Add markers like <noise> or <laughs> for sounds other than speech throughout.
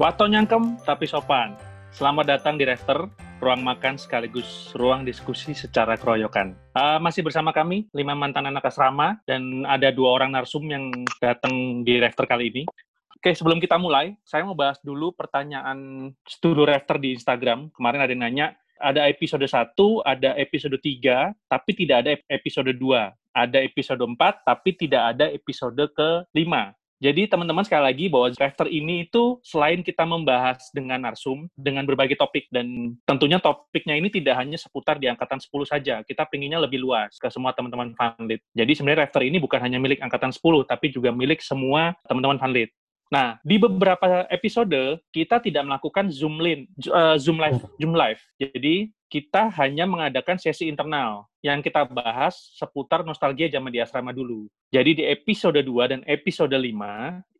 Wato nyangkem tapi sopan. Selamat datang di Refter, ruang makan sekaligus ruang diskusi secara keroyokan. Uh, masih bersama kami, lima mantan anak asrama, dan ada dua orang narsum yang datang di Refter kali ini. Oke, sebelum kita mulai, saya mau bahas dulu pertanyaan studi Refter di Instagram. Kemarin ada yang nanya, ada episode 1, ada episode 3, tapi tidak ada episode 2. Ada episode 4, tapi tidak ada episode ke-5. Jadi teman-teman sekali lagi bahwa drafter ini itu selain kita membahas dengan narsum, dengan berbagai topik, dan tentunya topiknya ini tidak hanya seputar di angkatan 10 saja, kita pinginnya lebih luas ke semua teman-teman Fanlit. Jadi sebenarnya drafter ini bukan hanya milik angkatan 10, tapi juga milik semua teman-teman Fanlit. Nah, di beberapa episode kita tidak melakukan Zoom link, uh, Zoom live, Zoom live. Jadi kita hanya mengadakan sesi internal yang kita bahas seputar nostalgia zaman di asrama dulu. Jadi di episode 2 dan episode 5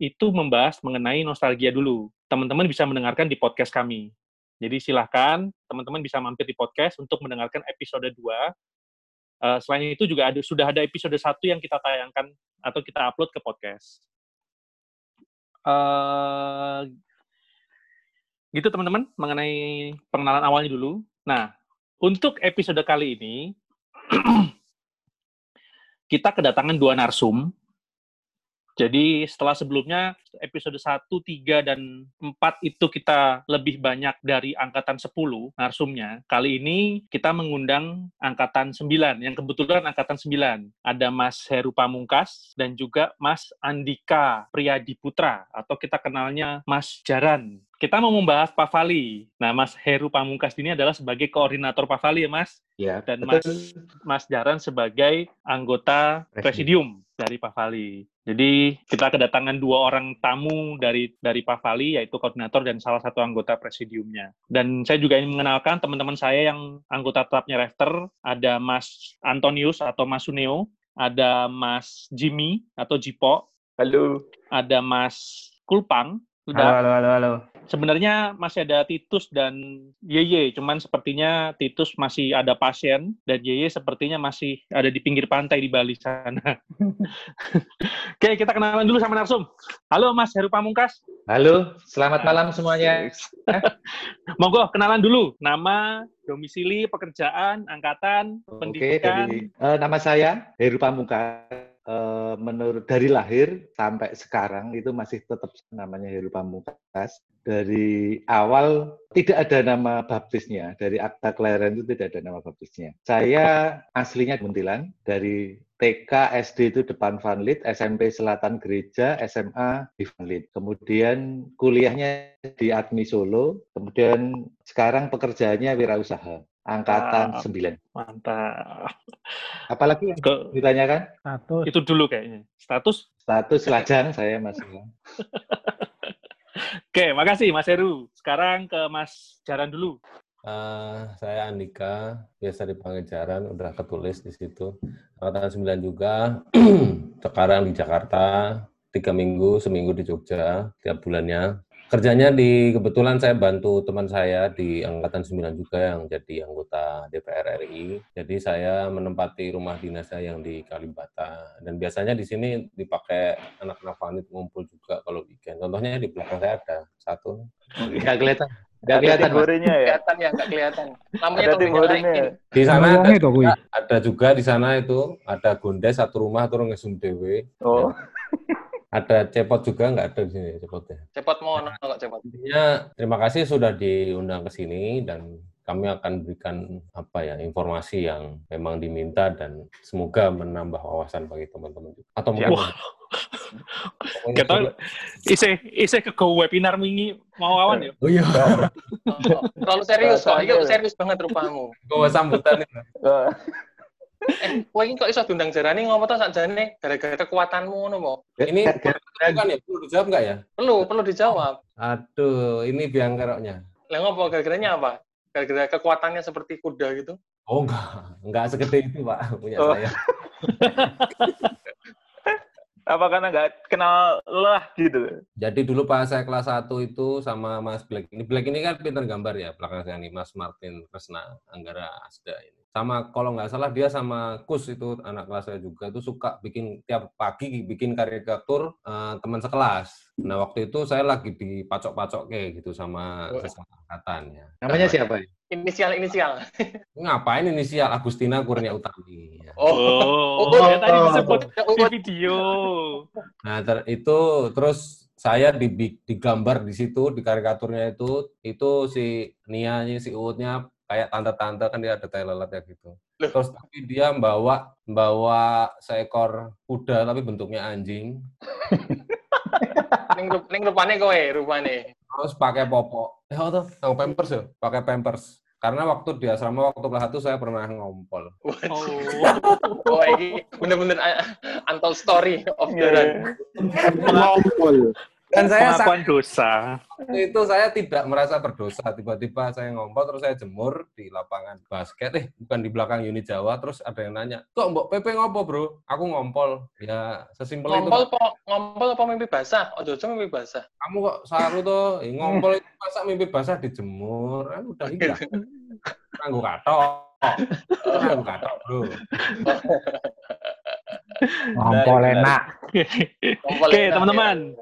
itu membahas mengenai nostalgia dulu. Teman-teman bisa mendengarkan di podcast kami. Jadi silahkan teman-teman bisa mampir di podcast untuk mendengarkan episode 2. Uh, selain itu juga ada sudah ada episode 1 yang kita tayangkan atau kita upload ke podcast. Uh, gitu teman-teman mengenai pengenalan awalnya dulu. Nah, untuk episode kali ini, <clears throat> kita kedatangan dua narsum. Jadi setelah sebelumnya episode 1, 3, dan 4 itu kita lebih banyak dari angkatan 10 narsumnya. Kali ini kita mengundang angkatan 9, yang kebetulan angkatan 9. Ada Mas Heru Pamungkas dan juga Mas Andika Priyadi Putra, atau kita kenalnya Mas Jaran kita mau membahas Pavali. Nah, Mas Heru Pamungkas ini adalah sebagai koordinator Pavali ya, Mas? Ya. Dan Mas Mas Jaran sebagai anggota presidium dari Pavali. Jadi kita kedatangan dua orang tamu dari dari Pavali yaitu koordinator dan salah satu anggota presidiumnya. Dan saya juga ingin mengenalkan teman-teman saya yang anggota tetapnya Refter, ada Mas Antonius atau Mas Suneo, ada Mas Jimmy atau Jipo. Halo. Ada Mas Kulpang. Sudah. Halo, halo, halo, halo. Sebenarnya masih ada Titus dan Yeye, cuman sepertinya Titus masih ada pasien dan Yeye sepertinya masih ada di pinggir pantai di Bali sana. <laughs> Oke, kita kenalan dulu sama Narsum. Halo Mas Heru Pamungkas. Halo, selamat malam semuanya. <laughs> Monggo kenalan dulu nama, domisili, pekerjaan, angkatan, pendidikan. Oke, uh, nama saya Heru Pamungkas Eh, menurut dari lahir sampai sekarang itu masih tetap namanya Heru Pamungkas. Dari awal tidak ada nama baptisnya, dari akta kelahiran itu tidak ada nama baptisnya. Saya aslinya Muntilan, dari TK, SD itu depan Vanlit, SMP Selatan Gereja, SMA di Vanlit. Kemudian kuliahnya di Admi Solo, kemudian sekarang pekerjaannya wirausaha angkatan sembilan. Mantap. Apalagi yang Ke, ditanyakan? Status. Itu dulu kayaknya. Status? Status lajang saya Mas. <laughs> Oke, makasih Mas Heru. Sekarang ke Mas Jaran dulu. Uh, saya Andika, biasa dipanggil Jaran, udah ketulis di situ. Angkatan sembilan juga, <clears throat> sekarang di Jakarta, tiga minggu, seminggu di Jogja, tiap bulannya kerjanya di kebetulan saya bantu teman saya di angkatan 9 juga yang jadi anggota DPR RI. Jadi saya menempati rumah dinasnya yang di Kalibata dan biasanya di sini dipakai anak-anak vanit ngumpul juga kalau weekend. Contohnya di belakang saya ada satu. Enggak kelihatan. Enggak kelihatan timurinya ya. Kelihatan ya, enggak kelihatan. Namanya ada timurinya. Di sana ada, juga, ada juga di sana itu ada gondes satu rumah turun ngesum dewe. Oh. <laughs> Ada cepot juga nggak ada di sini cepotnya? Cepot mau nggak cepot? Intinya terima kasih sudah diundang ke sini dan kami akan berikan apa ya informasi yang memang diminta dan semoga menambah wawasan bagi teman-teman atau mungkin Wah. kita ise ise ke webinar wingi mau awan ya? Oh iya. Terlalu serius kok iya serius banget rupamu. Gue sambutan eh, kowe kok iso diundang jarane ngomong to sakjane gara-gara kekuatanmu ngono mo. Ini kan ya perlu dijawab enggak ya? Perlu, perlu dijawab. Aduh, ini biang keroknya. Lah ngopo gara-garanya apa? Gara-gara kekuatannya seperti kuda gitu? Oh enggak, enggak segede itu Pak punya oh. saya. <laughs> apa karena nggak kenal lah gitu? Jadi dulu pas saya kelas 1 itu sama Mas Black. Ini Black ini kan pintar gambar ya, belakang saya nih Mas Martin Resna Anggara Asda ini. Sama kalau nggak salah dia sama Kus itu anak kelas saya juga itu suka bikin tiap pagi bikin karikatur uh, teman sekelas. Nah waktu itu saya lagi dipacok-pacok kayak gitu sama sesama angkatan ya. Namanya siapa? Inisial inisial. Ngapain inisial Agustina Kurnia Utami. Ya. Oh, oh, oh, oh, tadi disebut oh, di video. Nah ter, itu terus saya di, digambar di situ di karikaturnya itu itu si Nia si Uutnya kayak tante-tante kan dia ada tai lalat ya gitu. Terus tapi dia bawa bawa seekor kuda tapi bentuknya anjing. <laughs> ning ning rupane kowe, rupane. Terus pakai popok. Eh, oh tuh, yang pampers ya? Pakai pampers. Karena waktu di asrama waktu kelas satu saya pernah ngompol. Oh, oh ini bener-bener untold story of the run. Ngompol. Dan saya pengakuan dosa. Itu saya tidak merasa berdosa. Tiba-tiba saya ngompol terus saya jemur di lapangan basket. Eh, bukan di belakang unit Jawa. Terus ada yang nanya, kok Mbok Pepe ngopo bro? Aku ngompol. Ya sesimpel ngompol itu. Po, ngompol apa mimpi basah? Oh, jojo mimpi basah. Kamu kok saru tuh eh, ngompol itu masa mimpi basah dijemur? Kan udah hilang. Kanggo katok. Kanggo katok bro. <laughs> Ngompol enak. Oke, teman-teman.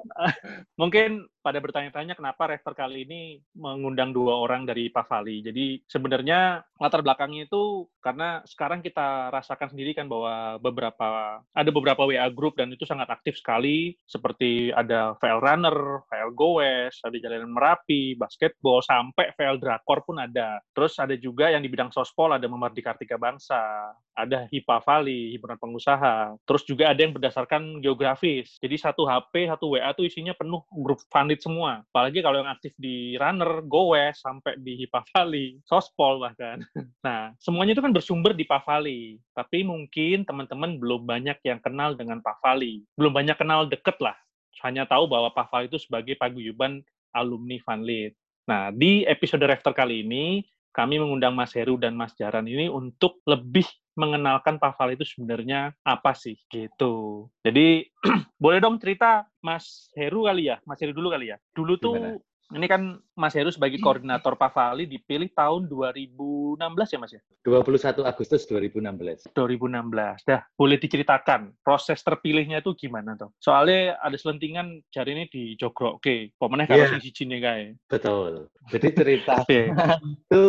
Mungkin pada bertanya-tanya kenapa Rector kali ini mengundang dua orang dari Pavali. Jadi sebenarnya latar belakangnya itu karena sekarang kita rasakan sendiri kan bahwa beberapa ada beberapa WA group dan itu sangat aktif sekali seperti ada VL Runner, VL Goes, ada Jalanan Merapi, basketball sampai VL Drakor pun ada. Terus ada juga yang di bidang sospol ada Memardi Kartika Bangsa, ada HIPA Vali, himpunan pengusaha. Terus juga ada yang berdasarkan geografis. Jadi satu HP, satu WA itu isinya penuh grup funded semua. Apalagi kalau yang aktif di Runner, Gowes, sampai di Hipavali, Sospol bahkan. <laughs> Nah, semuanya itu kan bersumber di Pavali. Tapi mungkin teman-teman belum banyak yang kenal dengan Pavali. Belum banyak kenal deket lah. Hanya tahu bahwa Pavali itu sebagai paguyuban alumni Vanlit. Nah, di episode Refter kali ini, kami mengundang Mas Heru dan Mas Jaran ini untuk lebih mengenalkan Paval itu sebenarnya apa sih gitu. Jadi <clears throat> boleh dong cerita Mas Heru kali ya, Mas Heru dulu kali ya. Dulu tuh? Ini kan Mas Heru sebagai koordinator Pavali dipilih tahun 2016 ya Mas ya? 21 Agustus 2016. 2016. Dah, boleh diceritakan proses terpilihnya itu gimana tuh? Soalnya ada selentingan jari ini di Jogro. Oke, pemenang kalau yeah. siji kayak. Betul. Jadi cerita <laughs> itu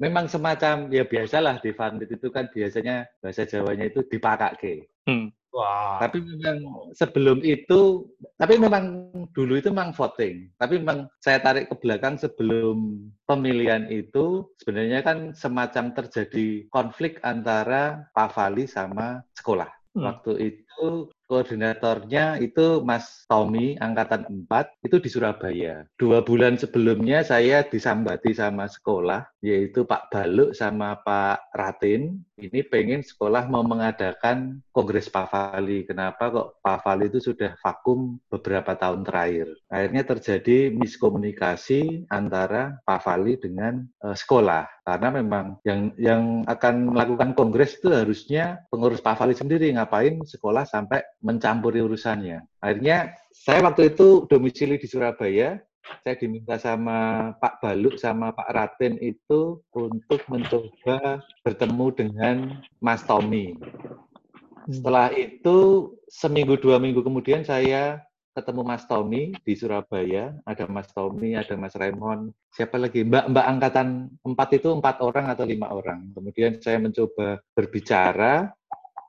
memang semacam ya biasalah di Vanlit itu kan biasanya bahasa Jawanya itu dipakake. Hmm. Wah. Tapi memang sebelum itu, tapi memang dulu itu memang voting. Tapi memang saya tarik ke belakang sebelum pemilihan itu sebenarnya kan semacam terjadi konflik antara Pak Fali sama sekolah. Hmm. Waktu itu koordinatornya itu Mas Tommy angkatan 4 itu di Surabaya. Dua bulan sebelumnya saya disambati sama sekolah yaitu Pak Baluk sama Pak Ratin. Ini pengen sekolah mau mengadakan Kongres Pavali. Kenapa kok Pavali itu sudah vakum beberapa tahun terakhir? Akhirnya terjadi miskomunikasi antara Pavali dengan uh, sekolah karena memang yang yang akan melakukan kongres itu harusnya pengurus Pavali sendiri ngapain sekolah sampai mencampuri urusannya. Akhirnya saya waktu itu domisili di Surabaya, saya diminta sama Pak Baluk sama Pak Raten itu untuk mencoba bertemu dengan Mas Tommy. Hmm. Setelah itu seminggu dua minggu kemudian saya ketemu Mas Tommy di Surabaya. Ada Mas Tommy, ada Mas Raymond. Siapa lagi? Mbak Mbak angkatan empat itu empat orang atau lima orang. Kemudian saya mencoba berbicara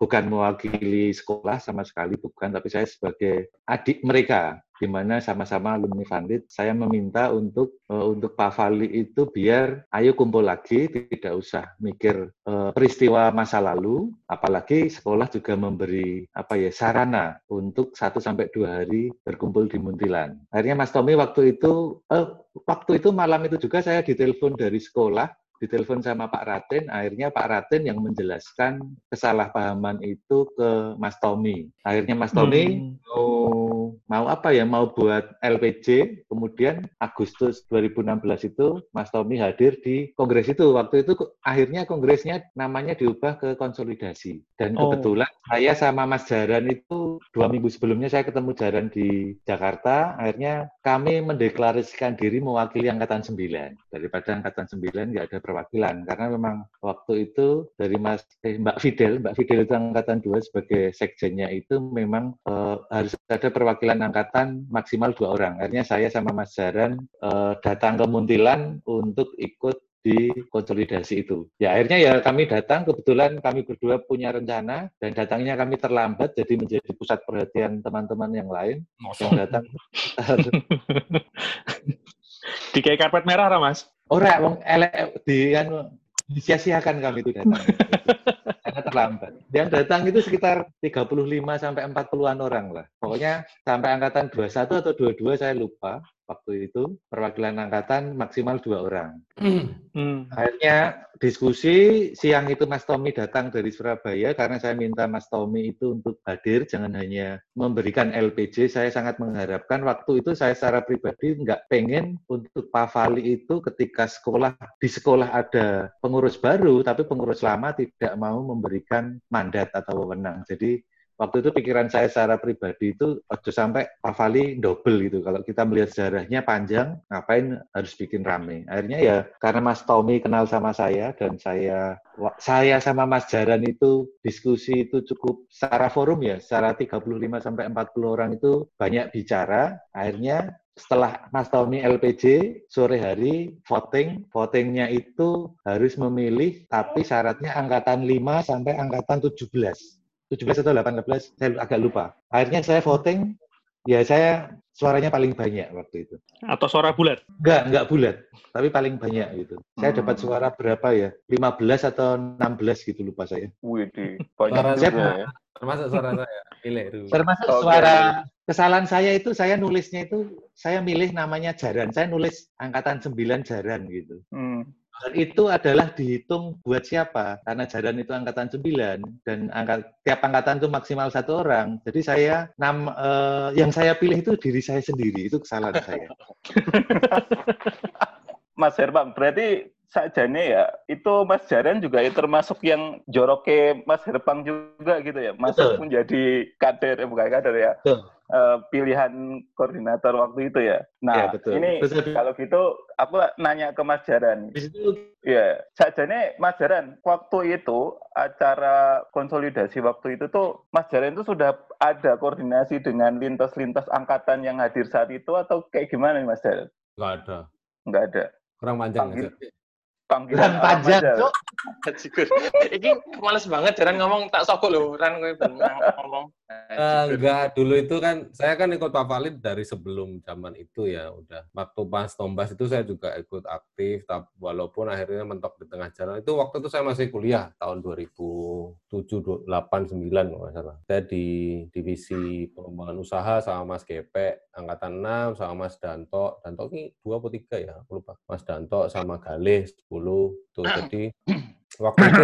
bukan mewakili sekolah sama sekali bukan, tapi saya sebagai adik mereka di mana sama-sama alumni Vanlit, saya meminta untuk uh, untuk Pak Fali itu biar ayo kumpul lagi, tidak usah mikir uh, peristiwa masa lalu, apalagi sekolah juga memberi apa ya sarana untuk satu sampai dua hari berkumpul di Muntilan. Akhirnya Mas Tommy waktu itu uh, waktu itu malam itu juga saya ditelepon dari sekolah ditelepon sama Pak Raten, akhirnya Pak Raten yang menjelaskan kesalahpahaman itu ke Mas Tommy. Akhirnya Mas Tommy hmm. mau mau apa ya, mau buat LPJ, kemudian Agustus 2016 itu Mas Tommy hadir di kongres itu. Waktu itu akhirnya kongresnya namanya diubah ke konsolidasi. Dan oh. kebetulan saya sama Mas Jaran itu dua minggu sebelumnya saya ketemu Jaran di Jakarta, akhirnya kami mendeklarasikan diri mewakili Angkatan 9. Daripada Angkatan 9 nggak ada perwakilan karena memang waktu itu dari Mas eh, Mbak Fidel, Mbak Fidel itu angkatan dua sebagai sekjennya itu memang eh, harus ada perwakilan angkatan maksimal dua orang. Akhirnya saya sama Mas Jaran eh, datang ke Muntilan untuk ikut di konsolidasi itu. Ya akhirnya ya kami datang, kebetulan kami berdua punya rencana dan datangnya kami terlambat jadi menjadi pusat perhatian teman-teman yang lain yang datang. <laughs> Di kayak karpet merah, lah, Mas? Ora, wong elek di kan disia-siakan kami itu datang. <laughs> Karena terlambat. Yang datang itu sekitar 35 sampai 40-an orang lah. Pokoknya sampai angkatan 21 atau 22 saya lupa waktu itu perwakilan angkatan maksimal dua orang. Hmm. Akhirnya diskusi siang itu Mas Tommy datang dari Surabaya karena saya minta Mas Tommy itu untuk hadir, jangan hanya memberikan LPG. Saya sangat mengharapkan waktu itu saya secara pribadi nggak pengen untuk Pak Fali itu ketika sekolah di sekolah ada pengurus baru, tapi pengurus lama tidak mau memberikan mandat atau wewenang. Jadi waktu itu pikiran saya secara pribadi itu waktu sampai Pak Fali double gitu. Kalau kita melihat sejarahnya panjang, ngapain harus bikin rame? Akhirnya ya karena Mas Tommy kenal sama saya dan saya saya sama Mas Jaran itu diskusi itu cukup secara forum ya, secara 35 sampai 40 orang itu banyak bicara. Akhirnya setelah Mas Tommy LPG sore hari voting, votingnya itu harus memilih tapi syaratnya angkatan 5 sampai angkatan 17 17 atau 18, saya agak lupa. Akhirnya saya voting, ya saya suaranya paling banyak waktu itu. Atau suara bulat? Enggak, enggak bulat, tapi paling banyak gitu. Saya hmm. dapat suara berapa ya? 15 atau 16 gitu lupa saya. Wih, banyak saya, ya. Termasuk suara saya, pilih itu. Termasuk okay. suara kesalahan saya itu saya nulisnya itu saya milih namanya Jaran. Saya nulis angkatan 9 Jaran gitu. Hmm. Dan itu adalah dihitung buat siapa? Karena jaran itu angkatan 9 dan angkat, tiap angkatan itu maksimal satu orang. Jadi saya nam, eh, yang saya pilih itu diri saya sendiri. Itu kesalahan <laughs> saya. Mas Herman, berarti sajane ya itu Mas Jaran juga ya termasuk yang joroke Mas Herpang juga gitu ya masuk menjadi kader eh, bukan kader ya Uh, pilihan koordinator waktu itu ya nah ya, betul. ini betul. kalau gitu aku nanya ke Mas Jaran ya sajane Mas Jaran waktu itu acara konsolidasi waktu itu tuh Mas Jaran itu sudah ada koordinasi dengan lintas-lintas angkatan yang hadir saat itu atau kayak gimana nih Mas Jaran? Nggak ada. Nggak ada. Kurang panjang Panggil, panggilan panjang, Cok. <laughs> Ini males banget jaran ngomong tak sokok loh, Ran ngomong. Enggak, dulu itu kan saya kan ikut Pak Valid dari sebelum zaman itu ya, udah. Waktu pas Tombas itu saya juga ikut aktif, tapi walaupun akhirnya mentok di tengah jalan. Itu waktu itu saya masih kuliah tahun 2007, 8, 9 kalau salah. Saya di divisi pengembangan usaha sama Mas Gepe, angkatan 6 sama Mas Danto. Danto ini dua atau tiga ya, aku lupa. Mas Danto sama Galih 10. Tuh, jadi waktu itu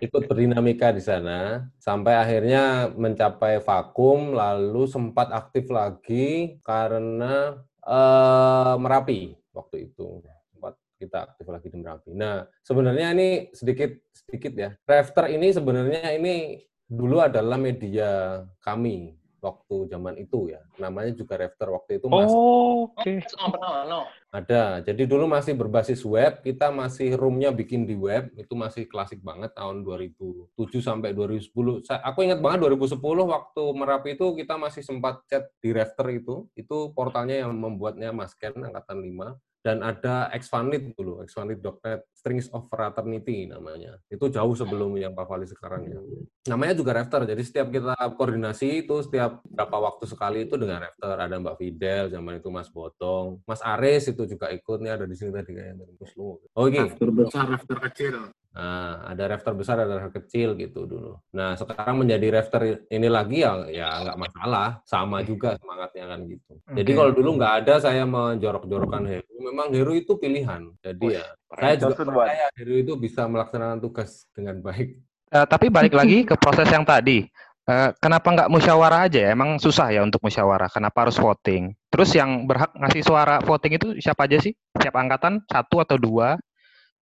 ikut berdinamika di sana sampai akhirnya mencapai vakum lalu sempat aktif lagi karena uh, Merapi waktu itu sempat kita aktif lagi di Merapi. Nah sebenarnya ini sedikit sedikit ya. Rafter ini sebenarnya ini dulu adalah media kami waktu zaman itu ya. Namanya juga Rafter waktu itu masih. Oh, oke. Okay. Oh, Ada. Jadi dulu masih berbasis web, kita masih roomnya bikin di web, itu masih klasik banget tahun 2007 sampai 2010. Saya, aku ingat banget 2010 waktu Merapi itu kita masih sempat chat di Rafter itu. Itu portalnya yang membuatnya Mas Ken angkatan 5 dan ada Exfanlit dulu, exfanlit.net, Strings of Fraternity namanya. Itu jauh sebelum yang Pak Fali sekarang ya. Namanya juga Rafter, jadi setiap kita koordinasi itu setiap berapa waktu sekali itu dengan Rafter. Ada Mbak Fidel, zaman itu Mas Botong, Mas Aris itu juga ikut nih ada di sini tadi kayaknya Muslim. Oh, okay. Rafter besar, Rafter kecil. Nah, ada rafter besar, ada rafter kecil gitu dulu. Nah, sekarang menjadi rafter ini lagi ya ya nggak masalah, sama juga semangatnya kan gitu. Okay. Jadi kalau dulu nggak ada saya menjorok-jorokkan Heru, memang Heru itu pilihan. Jadi ya saya juga percaya Heru itu bisa melaksanakan tugas dengan baik. Uh, tapi balik lagi ke proses yang tadi. Uh, kenapa nggak musyawarah aja? Emang susah ya untuk musyawarah. Kenapa harus voting? Terus yang berhak ngasih suara voting itu siapa aja sih? Siap angkatan satu atau dua?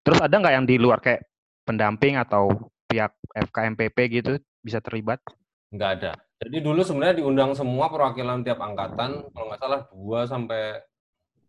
Terus ada nggak yang di luar kayak pendamping atau pihak FKMPP gitu bisa terlibat? Nggak ada. Jadi dulu sebenarnya diundang semua perwakilan tiap angkatan, kalau nggak salah dua sampai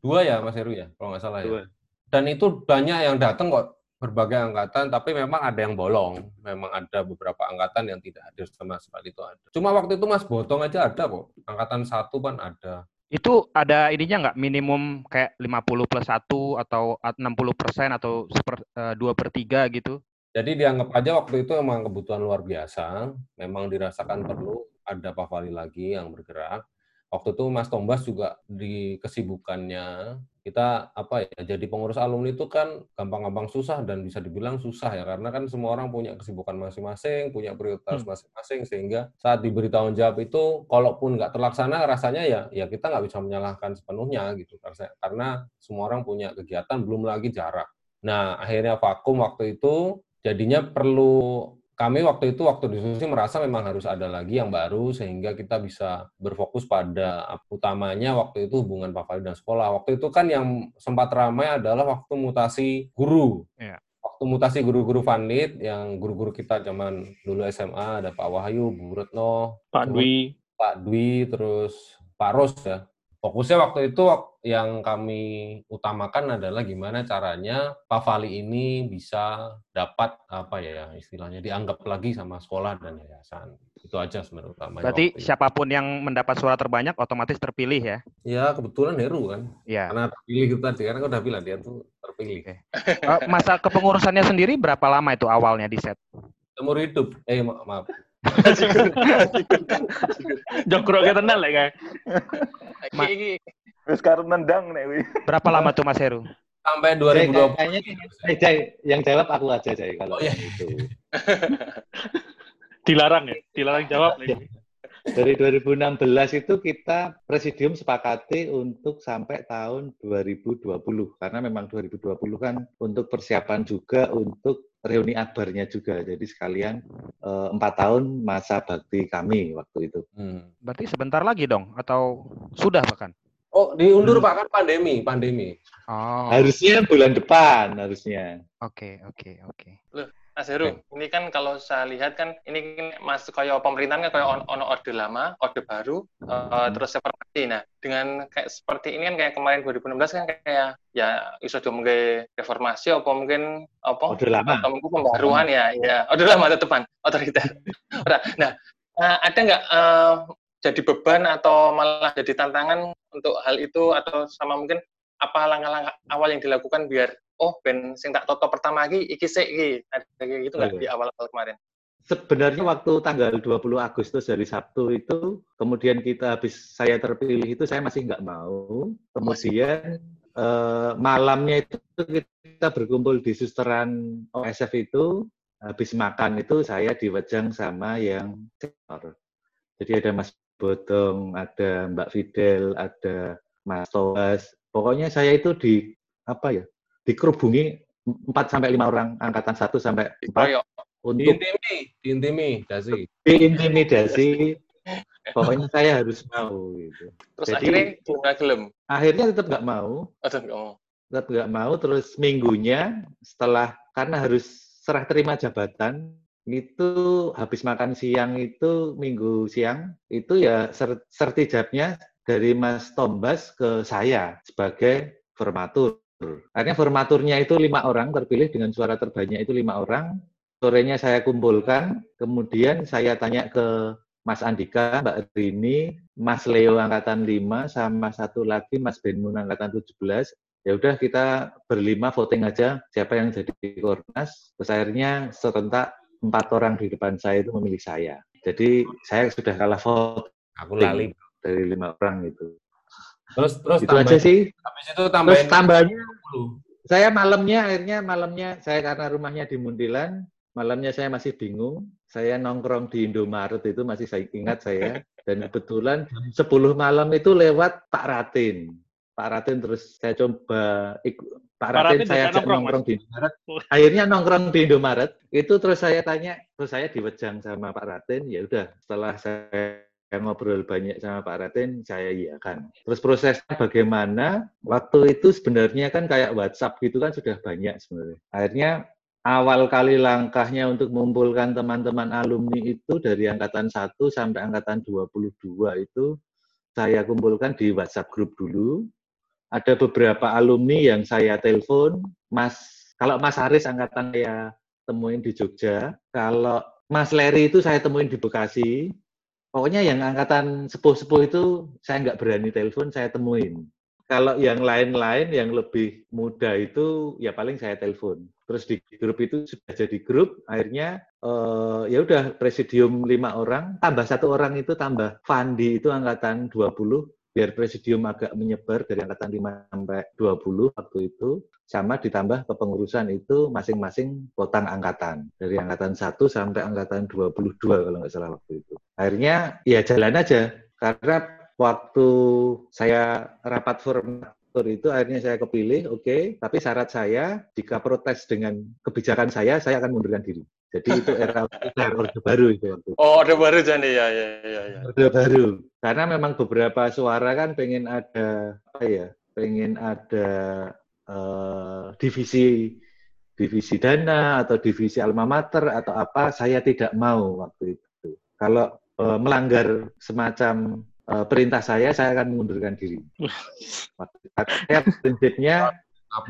dua ya Mas Heru ya, kalau nggak salah ya. Dan itu banyak yang datang kok berbagai angkatan, tapi memang ada yang bolong. Memang ada beberapa angkatan yang tidak hadir sama sekali itu ada. Cuma waktu itu Mas Botong aja ada kok. Angkatan satu kan ada. Itu ada ininya nggak minimum kayak 50 plus 1 atau 60 persen atau seper, uh, 2 per 3 gitu? Jadi dianggap aja waktu itu memang kebutuhan luar biasa. Memang dirasakan perlu ada Pavali lagi yang bergerak waktu itu Mas Tombas juga di kesibukannya kita apa ya jadi pengurus alumni itu kan gampang-gampang susah dan bisa dibilang susah ya karena kan semua orang punya kesibukan masing-masing punya prioritas hmm. masing-masing sehingga saat diberi tanggung jawab itu kalaupun nggak terlaksana rasanya ya ya kita nggak bisa menyalahkan sepenuhnya gitu karena semua orang punya kegiatan belum lagi jarak nah akhirnya vakum waktu itu jadinya perlu kami waktu itu waktu diskusi merasa memang harus ada lagi yang baru sehingga kita bisa berfokus pada utamanya waktu itu hubungan Pak dan sekolah. Waktu itu kan yang sempat ramai adalah waktu mutasi guru. Ya. Waktu mutasi guru-guru Vanlit yang guru-guru kita zaman dulu SMA ada Pak Wahyu, Bu Retno, Pak Dwi, Pak Dwi, terus Pak Ros ya fokusnya waktu itu yang kami utamakan adalah gimana caranya Pak Fali ini bisa dapat apa ya istilahnya dianggap lagi sama sekolah dan yayasan. Itu aja sebenarnya utamanya. Berarti siapa pun yang mendapat suara terbanyak otomatis terpilih ya? Ya kebetulan Heru kan. Ya. Karena terpilih itu tadi karena udah bilang dia tuh terpilih. Okay. Eh, masa kepengurusannya sendiri berapa lama itu awalnya di set? Umur hidup. Eh ma maaf. Jokro kita tenang lah kayak. Terus karena nendang nih. Berapa lama tuh Mas Heru? Sampai 2020. Kayaknya eh, Jai, yang jawab aku aja Jai kalau oh, iya. itu. <laughs> dilarang ya, dilarang jawab nih. Dari 2016 itu kita presidium sepakati untuk sampai tahun 2020 karena memang 2020 kan untuk persiapan juga untuk reuni akbarnya juga. Jadi sekalian eh, empat tahun masa bakti kami waktu itu. Hmm. Berarti sebentar lagi dong atau sudah bahkan? Oh, diundur hmm. Pak kan pandemi, pandemi. Oh. Harusnya bulan depan harusnya. Oke, okay, oke, okay, oke. Okay. Mas Heru, okay. ini kan kalau saya lihat kan ini kan Mas kaya pemerintahan kan kaya ono on orde lama, orde baru, uh, terus seperti nah dengan kayak seperti ini kan kayak kemarin 2016 kan kayak ya iso mungkin reformasi apa mungkin apa? Orde lama. Atau mungkin pembaruan ya ya. Orde lama tetepan otoriter. <laughs> nah, uh, ada nggak uh, jadi beban atau malah jadi tantangan untuk hal itu atau sama mungkin apa langkah-langkah awal yang dilakukan biar oh ben sing tak toto pertama lagi iki sik iki. Ada kayak gitu nggak oh, di awal-awal kemarin? Sebenarnya waktu tanggal 20 Agustus dari Sabtu itu kemudian kita habis saya terpilih itu saya masih nggak mau. Kemudian eh, malamnya itu kita berkumpul di susteran OSF itu habis makan itu saya diwejang sama yang senior jadi ada Mas Bodong ada Mbak Fidel ada Mas Toas pokoknya saya itu di apa ya dikerubungi 4 sampai 5 orang angkatan 1 sampai 4 untuk diintimi, diintimidasi. Diintimidasi. Pokoknya saya harus mau gitu. Terus Jadi, akhirnya nggak gelem. Akhirnya tetap nggak mau. Oh, tetap nggak mau. Tetap nggak mau. Terus minggunya setelah karena harus serah terima jabatan itu habis makan siang itu minggu siang itu ya sertijabnya dari Mas Tombas ke saya sebagai formatur. Akhirnya formaturnya itu lima orang terpilih dengan suara terbanyak itu lima orang. Sorenya saya kumpulkan, kemudian saya tanya ke Mas Andika, Mbak Rini, Mas Leo angkatan 5, sama satu lagi Mas Benmun angkatan 17. Ya udah kita berlima voting aja siapa yang jadi kornas. Terus akhirnya serentak empat orang di depan saya itu memilih saya. Jadi saya sudah kalah vote. Aku lali dari lima orang itu. Terus terus itu aja sih. Habis itu tambahin terus tambahnya saya malamnya akhirnya malamnya saya karena rumahnya di Muntilan, malamnya saya masih bingung. Saya nongkrong di Indomaret itu masih saya ingat saya dan kebetulan jam 10 malam itu lewat Pak Ratin. Pak Ratin terus saya coba ikut Pak Ratin, saya ajak nongkrong, nongkrong di Indomaret. Akhirnya nongkrong di Indomaret. Itu terus saya tanya, terus saya diwejang sama Pak Ratin. Ya udah, setelah saya saya ngobrol banyak sama Pak Raten, saya iya kan. Terus prosesnya bagaimana? Waktu itu sebenarnya kan kayak WhatsApp gitu kan sudah banyak sebenarnya. Akhirnya awal kali langkahnya untuk mengumpulkan teman-teman alumni itu dari angkatan 1 sampai angkatan 22 itu saya kumpulkan di WhatsApp grup dulu. ada beberapa alumni yang saya telepon, Mas, kalau Mas Haris angkatan saya temuin di Jogja, kalau Mas Leri itu saya temuin di Bekasi, pokoknya yang angkatan sepuh-sepuh itu saya nggak berani telepon, saya temuin. Kalau yang lain-lain yang lebih muda itu ya paling saya telepon. Terus di grup itu sudah jadi grup, akhirnya uh, ya udah presidium lima orang, tambah satu orang itu tambah Fandi itu angkatan 20, biar presidium agak menyebar dari angkatan 5 sampai 20 waktu itu, sama ditambah kepengurusan itu masing-masing potang angkatan. Dari angkatan 1 sampai angkatan 22 kalau nggak salah waktu itu. Akhirnya ya jalan aja, karena waktu saya rapat formatur itu akhirnya saya kepilih, oke, okay, tapi syarat saya jika protes dengan kebijakan saya, saya akan mundurkan diri. Jadi itu era, era orde baru itu waktu. Oh, orde baru jadi ya, ya, ya, ya. Orde baru. Karena memang beberapa suara kan pengen ada apa ya, pengen ada uh, divisi divisi dana atau divisi alma mater atau apa, saya tidak mau waktu itu. Kalau uh, melanggar semacam uh, perintah saya, saya akan mengundurkan diri. <laughs> Saya prinsipnya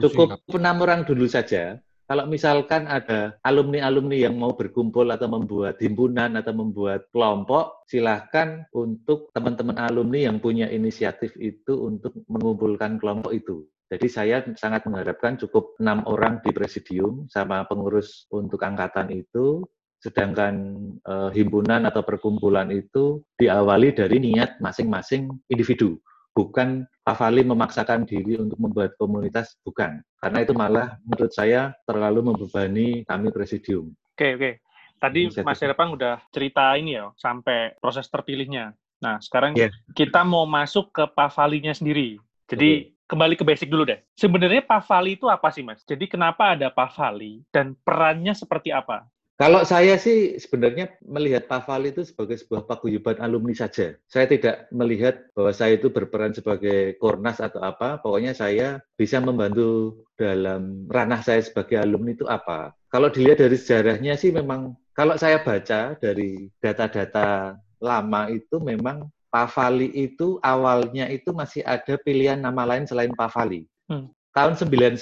cukup enam orang dulu saja. Kalau misalkan ada alumni-alumni yang mau berkumpul atau membuat himpunan atau membuat kelompok, silahkan untuk teman-teman alumni yang punya inisiatif itu untuk mengumpulkan kelompok itu. Jadi saya sangat mengharapkan cukup enam orang di presidium sama pengurus untuk angkatan itu Sedangkan uh, himpunan atau perkumpulan itu diawali dari niat masing-masing individu, bukan Pavali memaksakan diri untuk membuat komunitas, bukan. Karena itu malah menurut saya terlalu membebani kami presidium. Oke, oke. Tadi Mas Erpang udah cerita ini ya, sampai proses terpilihnya. Nah, sekarang yeah. kita mau masuk ke Pavalinya sendiri. Jadi okay. kembali ke basic dulu deh. Sebenarnya Pavali itu apa sih, Mas? Jadi kenapa ada Pavali dan perannya seperti apa? Kalau saya sih sebenarnya melihat Paval itu sebagai sebuah paguyuban alumni saja. Saya tidak melihat bahwa saya itu berperan sebagai kornas atau apa. Pokoknya saya bisa membantu dalam ranah saya sebagai alumni itu apa. Kalau dilihat dari sejarahnya sih memang, kalau saya baca dari data-data lama itu memang Pavali itu awalnya itu masih ada pilihan nama lain selain Pavali. Hmm. Tahun 91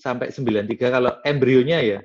sampai 93 kalau embrionya ya,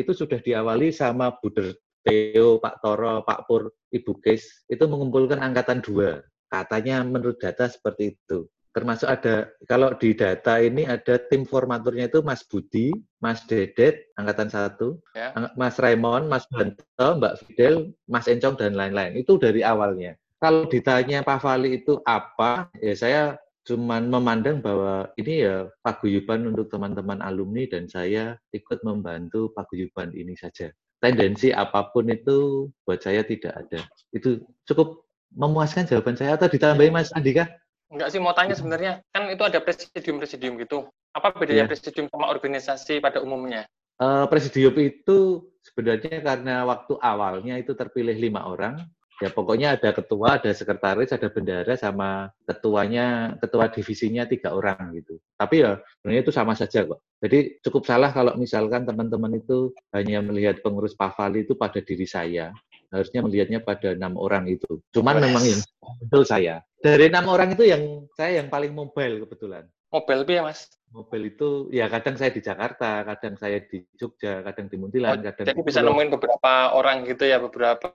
itu sudah diawali sama Buder Theo, Pak Toro, Pak Pur, Ibu Kes, itu mengumpulkan angkatan dua. Katanya menurut data seperti itu. Termasuk ada, kalau di data ini ada tim formaturnya itu Mas Budi, Mas Dedet, angkatan satu, ya. Mas Raymond, Mas Banto, Mbak Fidel, Mas Encong, dan lain-lain. Itu dari awalnya. Kalau ditanya Pak Fali itu apa, ya saya cuman memandang bahwa ini ya paguyuban untuk teman-teman alumni dan saya ikut membantu paguyuban ini saja. Tendensi apa pun itu buat saya tidak ada. Itu cukup memuaskan jawaban saya atau ditambahin Mas Andika? Enggak sih mau tanya sebenarnya kan itu ada presidium-presidium gitu. Apa bedanya yeah. presidium sama organisasi pada umumnya? Uh, presidium itu sebenarnya karena waktu awalnya itu terpilih lima orang, ya pokoknya ada ketua, ada sekretaris, ada bendara sama ketuanya, ketua divisinya tiga orang gitu. Tapi ya sebenarnya itu sama saja kok. Jadi cukup salah kalau misalkan teman-teman itu hanya melihat pengurus Pavali itu pada diri saya. Harusnya melihatnya pada enam orang itu. Cuman memang yang betul saya. Dari enam orang itu yang saya yang paling mobile kebetulan. Mobile ya mas? Mobil itu ya kadang saya di Jakarta, kadang saya di Jogja, kadang di Muntilan, oh, kadang Jadi bisa Pulau. nemuin beberapa orang gitu ya, beberapa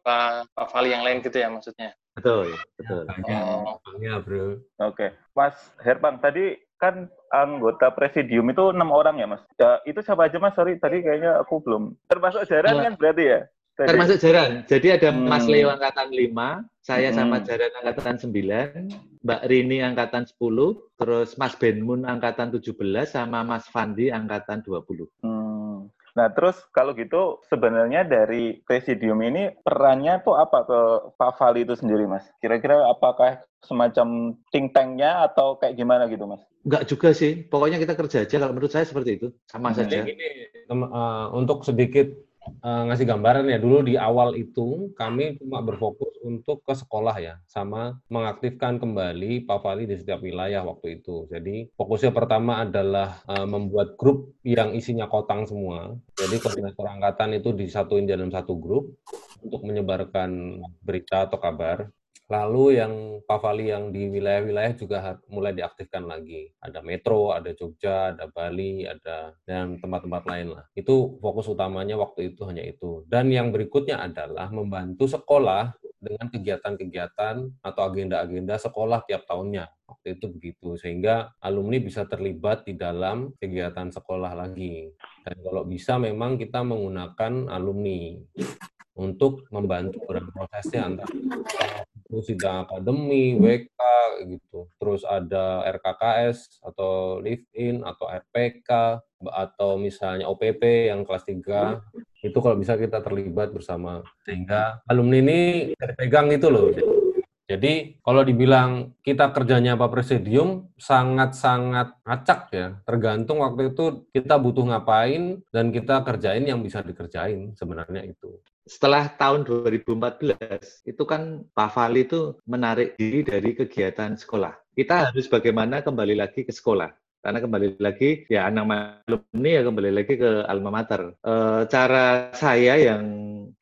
vali yang lain gitu ya maksudnya. Betul, betul. Oh. Ya, bro. Oke, okay. Mas Herman tadi kan anggota presidium itu enam orang ya, Mas. Ya, itu siapa aja, Mas? Sorry, tadi kayaknya aku belum. Termasuk Jaran kan berarti ya? Tadi. Termasuk Jaran. Jadi ada hmm. Mas Leo angkatan 5, saya hmm. sama Jaran angkatan 9, Mbak Rini angkatan 10, terus Mas Benmun angkatan 17, sama Mas Fandi angkatan 20. Hmm. Nah, terus kalau gitu sebenarnya dari presidium ini perannya tuh apa ke Pak Fali itu sendiri, Mas? Kira-kira apakah semacam think tank-nya atau kayak gimana gitu, Mas? Enggak juga sih. Pokoknya kita kerja aja. Kalau menurut saya seperti itu. Sama hmm. saja. Gini, uh, untuk sedikit uh, ngasih gambaran ya dulu di awal itu kami cuma berfokus untuk ke sekolah ya sama mengaktifkan kembali Pavali di setiap wilayah waktu itu. Jadi fokusnya pertama adalah uh, membuat grup yang isinya kotang semua. Jadi koordinator angkatan itu disatuin dalam satu grup untuk menyebarkan berita atau kabar. Lalu yang Pavali yang di wilayah-wilayah juga mulai diaktifkan lagi. Ada Metro, ada Jogja, ada Bali, ada dan tempat-tempat lain lah. Itu fokus utamanya waktu itu hanya itu. Dan yang berikutnya adalah membantu sekolah dengan kegiatan-kegiatan atau agenda-agenda sekolah tiap tahunnya. Waktu itu begitu, sehingga alumni bisa terlibat di dalam kegiatan sekolah lagi. Dan kalau bisa memang kita menggunakan alumni untuk membantu dalam prosesnya antara sidang akademi, WK gitu. Terus ada RKKS atau live in atau RPK atau misalnya OPP yang kelas 3 itu kalau bisa kita terlibat bersama. Sehingga alumni ini terpegang itu loh. Jadi kalau dibilang kita kerjanya apa presidium sangat-sangat acak ya. Tergantung waktu itu kita butuh ngapain dan kita kerjain yang bisa dikerjain sebenarnya itu. Setelah tahun 2014 itu kan Pak Fali itu menarik diri dari kegiatan sekolah. Kita harus bagaimana kembali lagi ke sekolah karena kembali lagi ya anak alumni ya kembali lagi ke alma mater. E, cara saya yang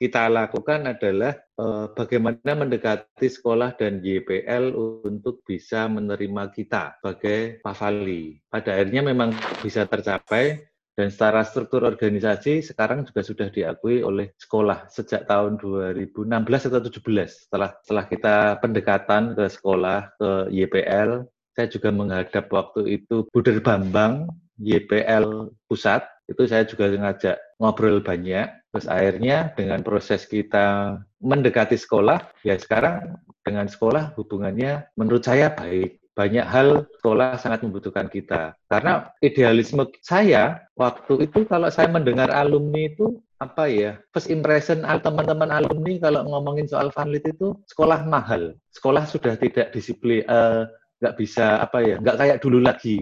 kita lakukan adalah e, bagaimana mendekati sekolah dan YPL untuk bisa menerima kita sebagai Pavali. Pada akhirnya memang bisa tercapai dan secara struktur organisasi sekarang juga sudah diakui oleh sekolah sejak tahun 2016 atau 17 setelah setelah kita pendekatan ke sekolah ke YPL saya juga menghadap waktu itu Buder Bambang, YPL Pusat, itu saya juga ngajak ngobrol banyak. Terus akhirnya dengan proses kita mendekati sekolah, ya sekarang dengan sekolah hubungannya menurut saya baik. Banyak hal sekolah sangat membutuhkan kita. Karena idealisme saya waktu itu kalau saya mendengar alumni itu apa ya first impression teman-teman alumni kalau ngomongin soal fanlit itu sekolah mahal sekolah sudah tidak disiplin uh, nggak bisa apa ya nggak kayak dulu lagi.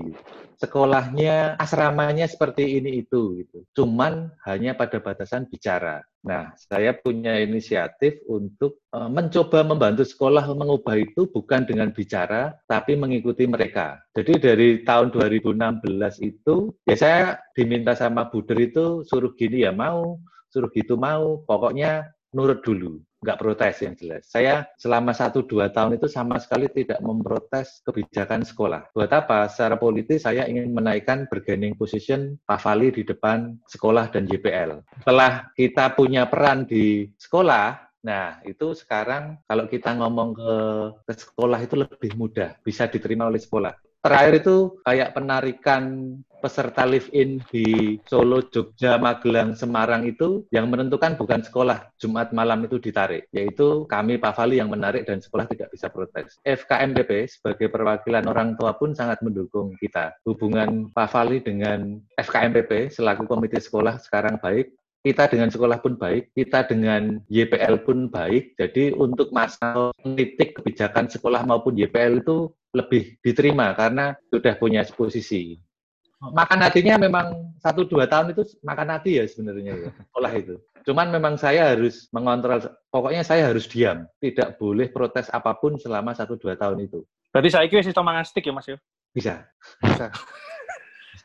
Sekolahnya asramanya seperti ini itu gitu. Cuman hanya pada batasan bicara. Nah saya punya inisiatif untuk uh, mencoba membantu sekolah mengubah itu bukan dengan bicara tapi mengikuti mereka. Jadi dari tahun 2016 itu ya saya diminta sama Buder itu suruh gini ya mau suruh gitu mau pokoknya nurut dulu nggak protes yang jelas. Saya selama satu dua tahun itu sama sekali tidak memprotes kebijakan sekolah. Buat apa? Secara politis saya ingin menaikkan bargaining position Pavali di depan sekolah dan JPL. Setelah kita punya peran di sekolah, Nah, itu sekarang kalau kita ngomong ke, ke sekolah itu lebih mudah, bisa diterima oleh sekolah terakhir itu kayak penarikan peserta live-in di Solo, Jogja, Magelang, Semarang itu yang menentukan bukan sekolah. Jumat malam itu ditarik, yaitu kami Pak Fali yang menarik dan sekolah tidak bisa protes. FKMPP sebagai perwakilan orang tua pun sangat mendukung kita. Hubungan Pak Fali dengan FKMPP selaku komite sekolah sekarang baik, kita dengan sekolah pun baik, kita dengan YPL pun baik. Jadi untuk masa kritik kebijakan sekolah maupun YPL itu lebih diterima karena sudah punya posisi. Makan hatinya memang satu dua tahun itu makan hati ya sebenarnya ya, <laughs> olah itu. Cuman memang saya harus mengontrol, pokoknya saya harus diam, tidak boleh protes apa pun selama satu dua tahun itu. Berarti saya kira sistem mangastik ya Mas ya? Bisa. Bisa. <laughs>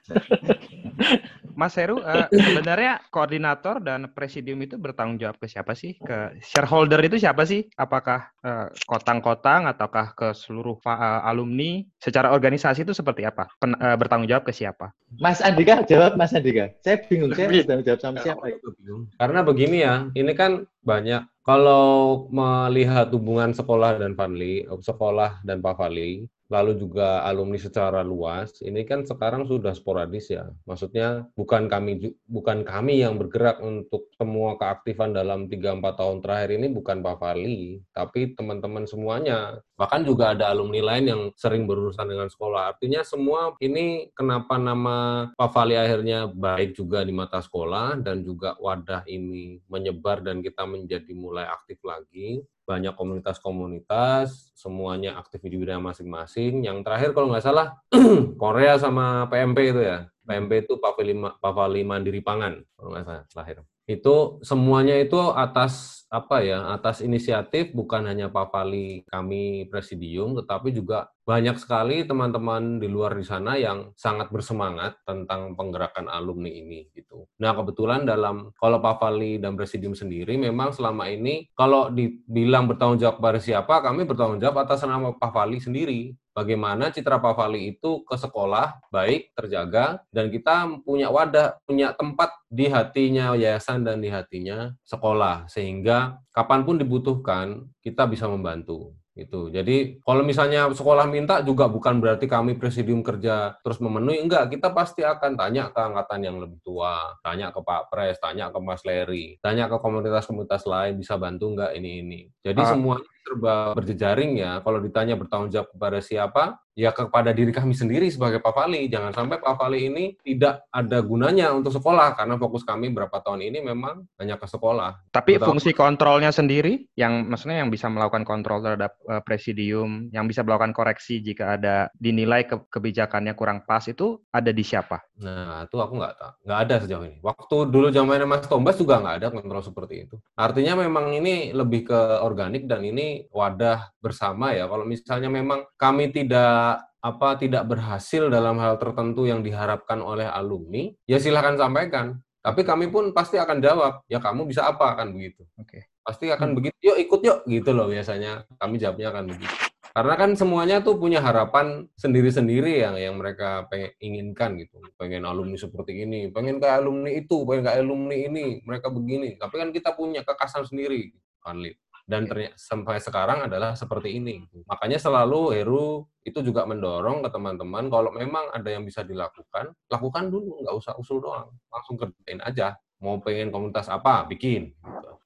<laughs> Mas Heru, uh, sebenarnya koordinator dan presidium itu bertanggung jawab ke siapa sih? Ke shareholder itu siapa sih? Apakah kotang eh, kotang-kotang ataukah ke seluruh uh, alumni? Secara organisasi itu seperti apa? Pen, uh, bertanggung jawab ke siapa? Mas Andika jawab Mas Andika. Saya bingung saya bertanggung jawab sama siapa itu bingung. Karena begini ya, ini kan banyak kalau melihat hubungan sekolah dan Fanli, sekolah dan Pak Fali, lalu juga alumni secara luas, ini kan sekarang sudah sporadis ya. Maksudnya bukan kami bukan kami yang bergerak untuk semua keaktifan dalam 3 4 tahun terakhir ini bukan Pak Fali, tapi teman-teman semuanya. Bahkan juga ada alumni lain yang sering berurusan dengan sekolah. Artinya semua ini kenapa nama Pak Fali akhirnya baik juga di mata sekolah dan juga wadah ini menyebar dan kita menjadi mulai aktif lagi banyak komunitas-komunitas, semuanya aktif di bidang masing-masing. Yang terakhir kalau nggak salah <clears throat> Korea sama PMP itu ya. PMP itu Pavali Mandiri Pangan kalau nggak salah terakhir. Itu semuanya itu atas apa ya atas inisiatif bukan hanya Pak Fali kami presidium tetapi juga banyak sekali teman-teman di luar di sana yang sangat bersemangat tentang penggerakan alumni ini gitu. Nah kebetulan dalam kalau Pak Fali dan presidium sendiri memang selama ini kalau dibilang bertanggung jawab pada siapa kami bertanggung jawab atas nama Pak Fali sendiri. Bagaimana citra Pak Fali itu ke sekolah baik terjaga dan kita punya wadah, punya tempat di hatinya yayasan dan di hatinya sekolah. Sehingga kapan pun dibutuhkan kita bisa membantu itu. Jadi kalau misalnya sekolah minta juga bukan berarti kami presidium kerja terus memenuhi, enggak. Kita pasti akan tanya ke angkatan yang lebih tua, tanya ke Pak Pres, tanya ke Mas Leri, tanya ke komunitas-komunitas lain bisa bantu enggak ini ini. Jadi ah. semuanya serba berjejaring ya. Kalau ditanya bertanggung jawab kepada siapa, ya kepada diri kami sendiri sebagai Pak Fali. Jangan sampai Pak Fali ini tidak ada gunanya untuk sekolah karena fokus kami berapa tahun ini memang hanya ke sekolah. Tapi Betul. fungsi kontrolnya sendiri yang maksudnya yang bisa melakukan kontrol terhadap uh, presidium, yang bisa melakukan koreksi jika ada dinilai ke kebijakannya kurang pas itu ada di siapa? Nah, itu aku nggak tahu. Nggak ada sejauh ini. Waktu dulu zamannya Mas Tombas juga nggak ada kontrol seperti itu. Artinya memang ini lebih ke organik dan ini wadah bersama ya. Kalau misalnya memang kami tidak apa tidak berhasil dalam hal tertentu yang diharapkan oleh alumni, ya silahkan sampaikan. Tapi kami pun pasti akan jawab, ya kamu bisa apa kan begitu. Oke. Okay. Pasti akan hmm. begitu, yuk ikut yuk gitu loh biasanya. Kami jawabnya akan begitu. Karena kan semuanya tuh punya harapan sendiri-sendiri yang yang mereka pengen inginkan gitu. Pengen alumni seperti ini, pengen kayak alumni itu, pengen kayak alumni ini, mereka begini. Tapi kan kita punya kekasan sendiri, Anlit dan ternyata sampai sekarang adalah seperti ini. Makanya selalu Heru itu juga mendorong ke teman-teman kalau memang ada yang bisa dilakukan, lakukan dulu, nggak usah usul doang, langsung kerjain aja. Mau pengen komunitas apa, bikin.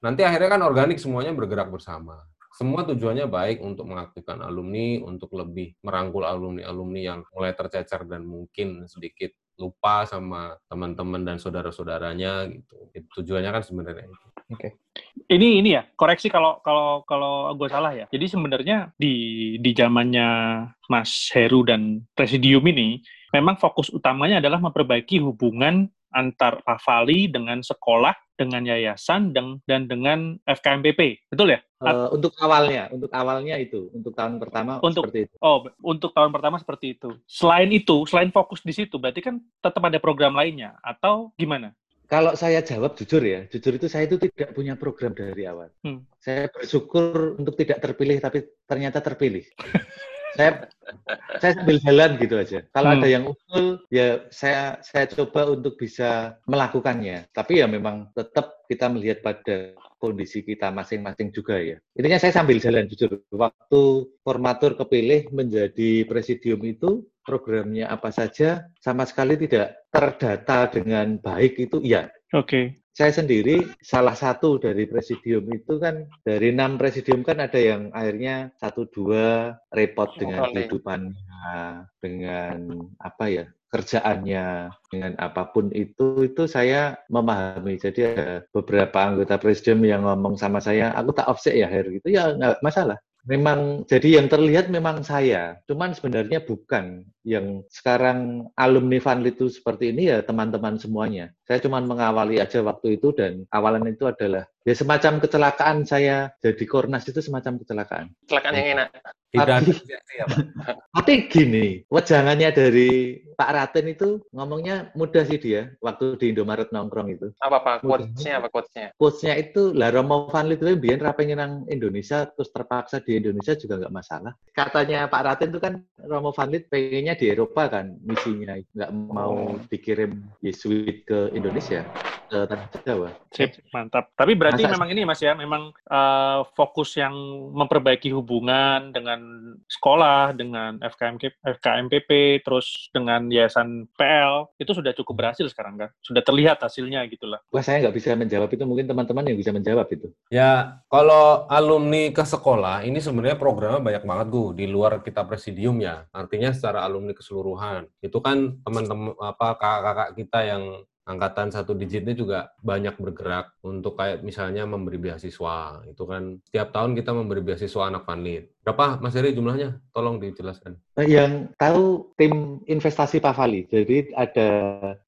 Nanti akhirnya kan organik semuanya bergerak bersama. Semua tujuannya baik untuk mengaktifkan alumni, untuk lebih merangkul alumni-alumni yang mulai tercecer dan mungkin sedikit lupa sama teman-teman dan saudara-saudaranya gitu. Itu tujuannya kan sebenarnya itu. Oke. Okay. Ini ini ya, koreksi kalau kalau kalau gue salah ya. Jadi sebenarnya di di zamannya Mas Heru dan Presidium ini memang fokus utamanya adalah memperbaiki hubungan antar Pavali dengan sekolah, dengan yayasan, dan, dan dengan FKMPP. Betul ya? Uh, untuk awalnya, untuk awalnya itu, untuk tahun pertama untuk, seperti itu. Oh, untuk tahun pertama seperti itu. Selain itu, selain fokus di situ, berarti kan tetap ada program lainnya atau gimana? Kalau saya jawab jujur ya, jujur itu saya itu tidak punya program dari awal. Hmm. Saya bersyukur untuk tidak terpilih, tapi ternyata terpilih. <laughs> saya saya sambil jalan gitu aja. Kalau hmm. ada yang usul, ya saya saya coba untuk bisa melakukannya. Tapi ya memang tetap kita melihat pada kondisi kita masing-masing juga ya. Intinya saya sambil jalan jujur. Waktu formatur kepilih menjadi presidium itu programnya apa saja sama sekali tidak terdata dengan baik itu iya. Oke. Okay. Saya sendiri salah satu dari presidium itu kan dari enam presidium kan ada yang akhirnya satu dua repot dengan kehidupannya, dengan apa ya kerjaannya dengan apa pun itu itu saya memahami jadi ada beberapa anggota presidium yang ngomong sama saya aku tak offset ya Her gitu ya nggak masalah memang jadi yang terlihat memang saya. Cuman sebenarnya bukan. Yang sekarang alumni Vanlit itu seperti ini ya teman-teman semuanya. Saya cuman mengawali aja waktu itu dan awalan itu adalah ya semacam kecelakaan saya. Jadi kornas itu semacam kecelakaan. Kecelakaan yang enak tapi, tapi gini, wejangannya dari Pak Raten itu ngomongnya mudah sih dia waktu di Indomaret nongkrong itu. Apa Pak? Quotes-nya apa quotes-nya? Quotes-nya itu, lah Romo Van itu biar rapengen nang Indonesia, terus terpaksa di Indonesia juga nggak masalah. Katanya Pak Raten itu kan Romo Van Lit pengennya di Eropa kan misinya, nggak mau dikirim Yesuit ke Indonesia, ke Tanah Jawa. Sip, mantap. Tapi berarti Masa, memang ini Mas ya, memang uh, fokus yang memperbaiki hubungan dengan dengan sekolah, dengan FKM, FKMPP, terus dengan yayasan PL, itu sudah cukup berhasil sekarang kan? Sudah terlihat hasilnya gitulah. Wah saya nggak bisa menjawab itu, mungkin teman-teman yang bisa menjawab itu. Ya, kalau alumni ke sekolah, ini sebenarnya programnya banyak banget, Gu, di luar kita presidium ya. Artinya secara alumni keseluruhan. Itu kan teman-teman, apa kakak-kakak kita yang angkatan satu digitnya juga banyak bergerak untuk kayak misalnya memberi beasiswa. Itu kan setiap tahun kita memberi beasiswa anak panit. Berapa Mas Heri jumlahnya? Tolong dijelaskan. Eh, yang tahu tim investasi Pak Fali. Jadi ada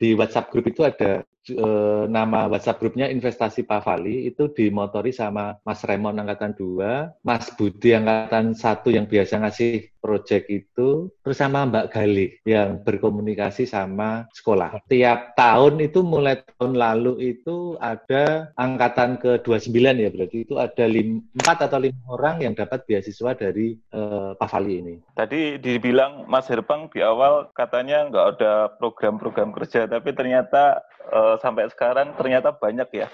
di WhatsApp grup itu ada eh, nama WhatsApp grupnya Investasi Pavali itu dimotori sama Mas Remon angkatan 2, Mas Budi angkatan 1 yang biasa ngasih project itu, terus sama Mbak Gali yang berkomunikasi sama sekolah. Tiap tahun itu mulai tahun lalu itu ada angkatan ke-29 ya berarti itu ada 4 atau 5 orang yang dapat beasiswa dari uh, Pavali ini. Tadi dibilang Mas Herpang di awal katanya nggak ada program-program kerja, tapi ternyata uh, sampai sekarang ternyata banyak ya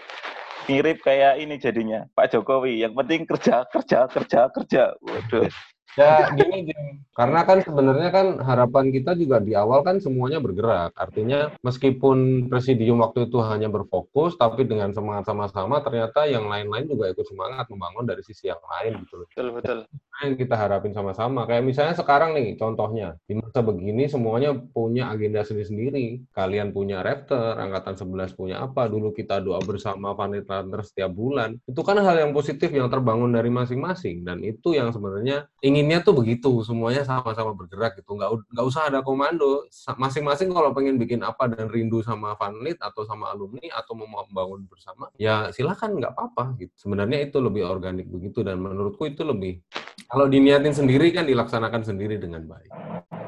mirip kayak ini jadinya Pak Jokowi. Yang penting kerja, kerja, kerja, kerja. Waduh. Ya gini, gini, karena kan sebenarnya kan harapan kita juga di awal kan semuanya bergerak. Artinya meskipun presidium waktu itu hanya berfokus, tapi dengan semangat sama-sama ternyata yang lain-lain juga ikut semangat membangun dari sisi yang lain gitu. Betul betul. Yang kita harapin sama-sama. Kayak misalnya sekarang nih contohnya di masa begini semuanya punya agenda sendiri-sendiri. Kalian punya Raptor, angkatan 11 punya apa? Dulu kita doa bersama Vanit Runner setiap bulan. Itu kan hal yang positif yang terbangun dari masing-masing dan itu yang sebenarnya ingin inginnya tuh begitu semuanya sama-sama bergerak gitu nggak nggak usah ada komando masing-masing kalau pengen bikin apa dan rindu sama fanlit atau sama alumni atau mau membangun bersama ya silakan nggak apa-apa gitu sebenarnya itu lebih organik begitu dan menurutku itu lebih kalau diniatin sendiri kan dilaksanakan sendiri dengan baik.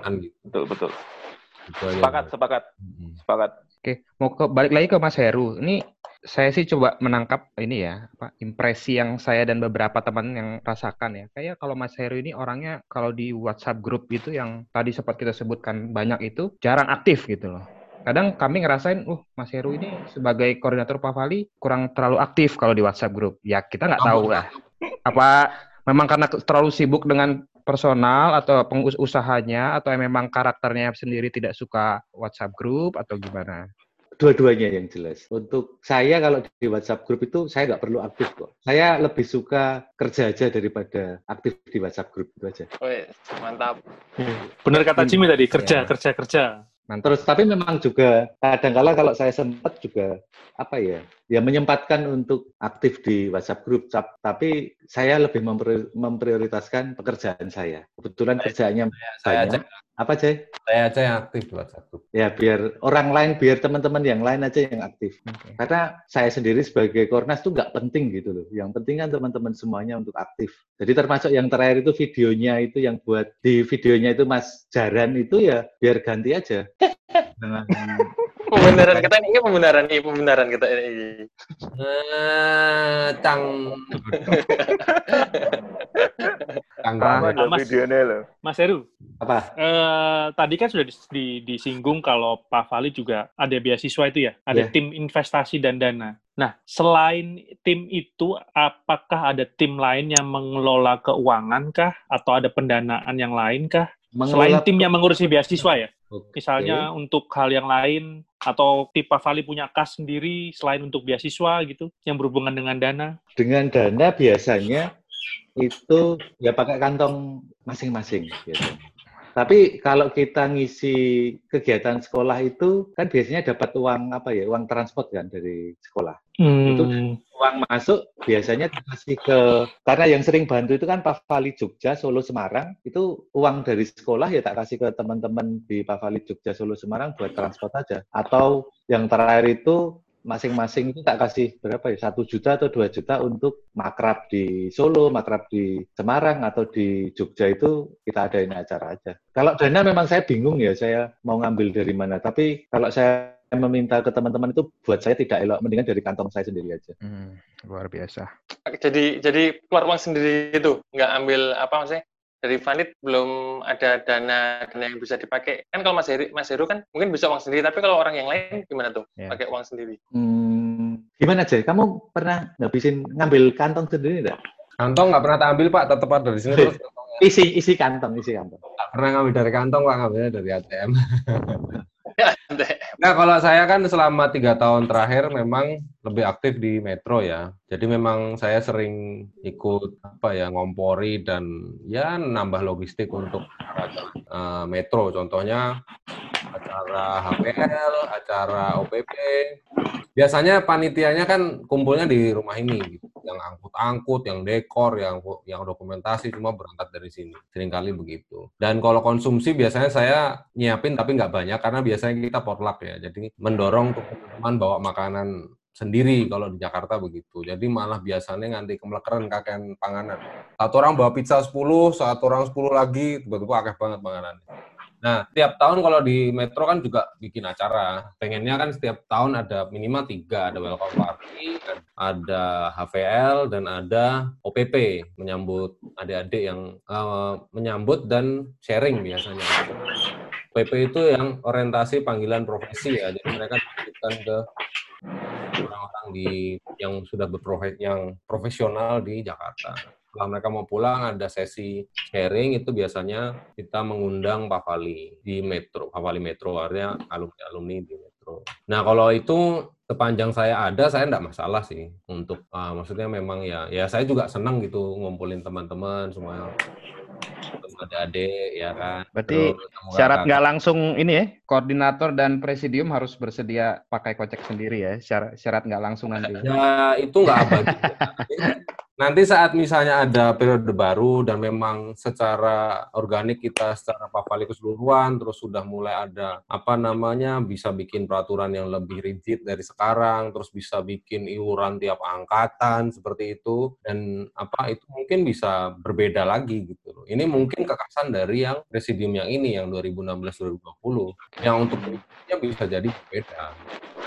Kan gitu. Betul betul. Sepakat sepakat. Sepakat. Oke mau ke balik lagi ke Mas Heru. Ini saya sih coba menangkap ini ya, apa impresi yang saya dan beberapa teman yang rasakan ya. Kayak kalau Mas Heru ini orangnya kalau di WhatsApp grup gitu yang tadi sempat kita sebutkan banyak itu jarang aktif gitu loh. Kadang kami ngerasain, uh Mas Heru ini sebagai koordinator Pavali kurang terlalu aktif kalau di WhatsApp grup. Ya kita nggak tahu lah. Apa memang karena terlalu sibuk dengan personal atau pengusahanya atau memang karakternya sendiri tidak suka WhatsApp grup atau gimana? dua-duanya yang jelas. Untuk saya kalau di WhatsApp grup itu saya nggak perlu aktif kok. Saya lebih suka kerja aja daripada aktif di WhatsApp grup itu aja. Oh, mantap. Hmm. Benar kata Jimmy tadi kerja, ya. kerja, kerja. Terus tapi memang juga kadang-kala kalau saya sempat juga apa ya, ya menyempatkan untuk aktif di WhatsApp grup, tapi saya lebih memprioritaskan pekerjaan saya. Kebetulan kerjaannya saya, banyak. Apa cek? Saya aja yang aktif WhatsApp grup. Ya biar orang lain, biar teman-teman yang lain aja yang aktif. Okay. Karena saya sendiri sebagai Kornas tuh nggak penting gitu loh. Yang penting kan teman-teman semuanya untuk aktif. Jadi termasuk yang terakhir itu videonya itu yang buat di videonya itu Mas Jaran itu ya biar ganti aja. Dengan <laughs> pembenaran kita ini pembenaran ini pembenaran kita ini. Eh, cang banget Mas, videonya loh. Mas Heru. Apa? Eh, tadi kan sudah di, disinggung kalau Pak Fali juga ada beasiswa itu ya, ada yeah. tim investasi dan dana. Nah, selain tim itu, apakah ada tim lain yang mengelola keuangan kah? Atau ada pendanaan yang lain kah? Mengelola Selain tim yang mengurusi beasiswa ya? Okay. Misalnya untuk hal yang lain atau tipe Vali punya kas sendiri selain untuk beasiswa gitu yang berhubungan dengan dana? Dengan dana biasanya itu ya pakai kantong masing-masing gitu. Tapi kalau kita ngisi kegiatan sekolah itu kan biasanya dapat uang apa ya, uang transport kan dari sekolah. Hmm. Itu uang masuk biasanya dikasih ke karena yang sering bantu itu kan Pavali Jogja, Solo, Semarang. Itu uang dari sekolah ya tak kasih ke teman-teman di Pavali Jogja, Solo, Semarang buat transport aja. Atau yang terakhir itu masing-masing itu tak kasih berapa ya satu juta atau dua juta untuk makrab di Solo, makrab di Semarang atau di Jogja itu kita adain acara aja. Kalau dana memang saya bingung ya saya mau ngambil dari mana. Tapi kalau saya meminta ke teman-teman itu buat saya tidak elok, mendingan dari kantong saya sendiri aja. Hmm, luar biasa. Jadi jadi keluar uang sendiri itu, nggak ambil apa maksudnya? dari Vanit belum ada dana dana yang bisa dipakai. Kan kalau Mas Heru, Mas Heru kan mungkin bisa uang sendiri, tapi kalau orang yang lain gimana tuh? Yeah. Pakai uang sendiri. Hmm, gimana aja? Kamu pernah ngabisin ngambil kantong sendiri enggak? Kantong nggak pernah tak ambil Pak, tetap ada di sini terus. <laughs> isi isi kantong, isi kantong. Nggak pernah ngambil dari kantong Pak, ngambilnya dari ATM. <laughs> nah kalau saya kan selama tiga tahun terakhir memang lebih aktif di Metro ya. Jadi memang saya sering ikut apa ya ngompori dan ya nambah logistik untuk uh, Metro. Contohnya acara HPL, acara OPP. Biasanya panitianya kan kumpulnya di rumah ini. Gitu. Yang angkut-angkut, yang dekor, yang yang dokumentasi semua berangkat dari sini. Seringkali begitu. Dan kalau konsumsi biasanya saya nyiapin tapi nggak banyak karena biasanya kita potluck ya. Jadi mendorong teman-teman bawa makanan sendiri kalau di Jakarta begitu. Jadi malah biasanya nganti kemelekeran kakean panganan. Satu orang bawa pizza 10, satu orang 10 lagi, tiba-tiba akeh banget panganan. Nah, tiap tahun kalau di Metro kan juga bikin acara. Pengennya kan setiap tahun ada minimal tiga, ada welcome party, ada HVL, dan ada OPP, menyambut adik-adik yang uh, menyambut dan sharing biasanya. OPP itu yang orientasi panggilan profesi ya, jadi mereka diberikan ke orang-orang di yang sudah berprofes yang profesional di Jakarta setelah mereka mau pulang ada sesi sharing itu biasanya kita mengundang Pak Fali di Metro, Pak Fali Metro artinya alumni-alumni di Metro. Nah kalau itu sepanjang saya ada saya enggak masalah sih untuk uh, maksudnya memang ya ya saya juga senang gitu ngumpulin teman-teman semua adik-adik ya kan. Berarti syarat nggak langsung ini ya, koordinator dan presidium harus bersedia pakai kocek sendiri ya, syarat syarat nggak langsung nanti. Ya itu nggak abadi. <laughs> Nanti saat misalnya ada periode baru dan memang secara organik kita secara papali keseluruhan terus sudah mulai ada apa namanya bisa bikin peraturan yang lebih rigid dari sekarang terus bisa bikin iuran tiap angkatan seperti itu dan apa itu mungkin bisa berbeda lagi gitu Ini mungkin kekasan dari yang presidium yang ini yang 2016 2020 yang untuk bisa jadi berbeda.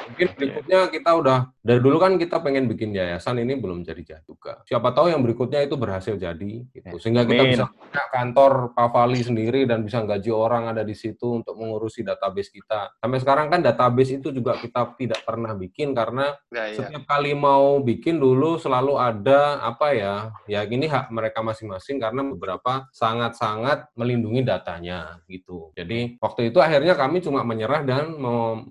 Mungkin berikutnya kita udah dari dulu kan kita pengen bikin yayasan ini belum jadi jadi juga. Siapa tahu yang berikutnya itu berhasil jadi gitu. Sehingga kita bisa punya kantor Pavali sendiri dan bisa gaji orang ada di situ untuk mengurusi database kita. Sampai sekarang kan database itu juga kita tidak pernah bikin karena ya, ya. setiap kali mau bikin dulu selalu ada apa ya? Ya ini hak mereka masing-masing karena beberapa sangat-sangat melindungi datanya gitu. Jadi waktu itu akhirnya kami cuma menyerah dan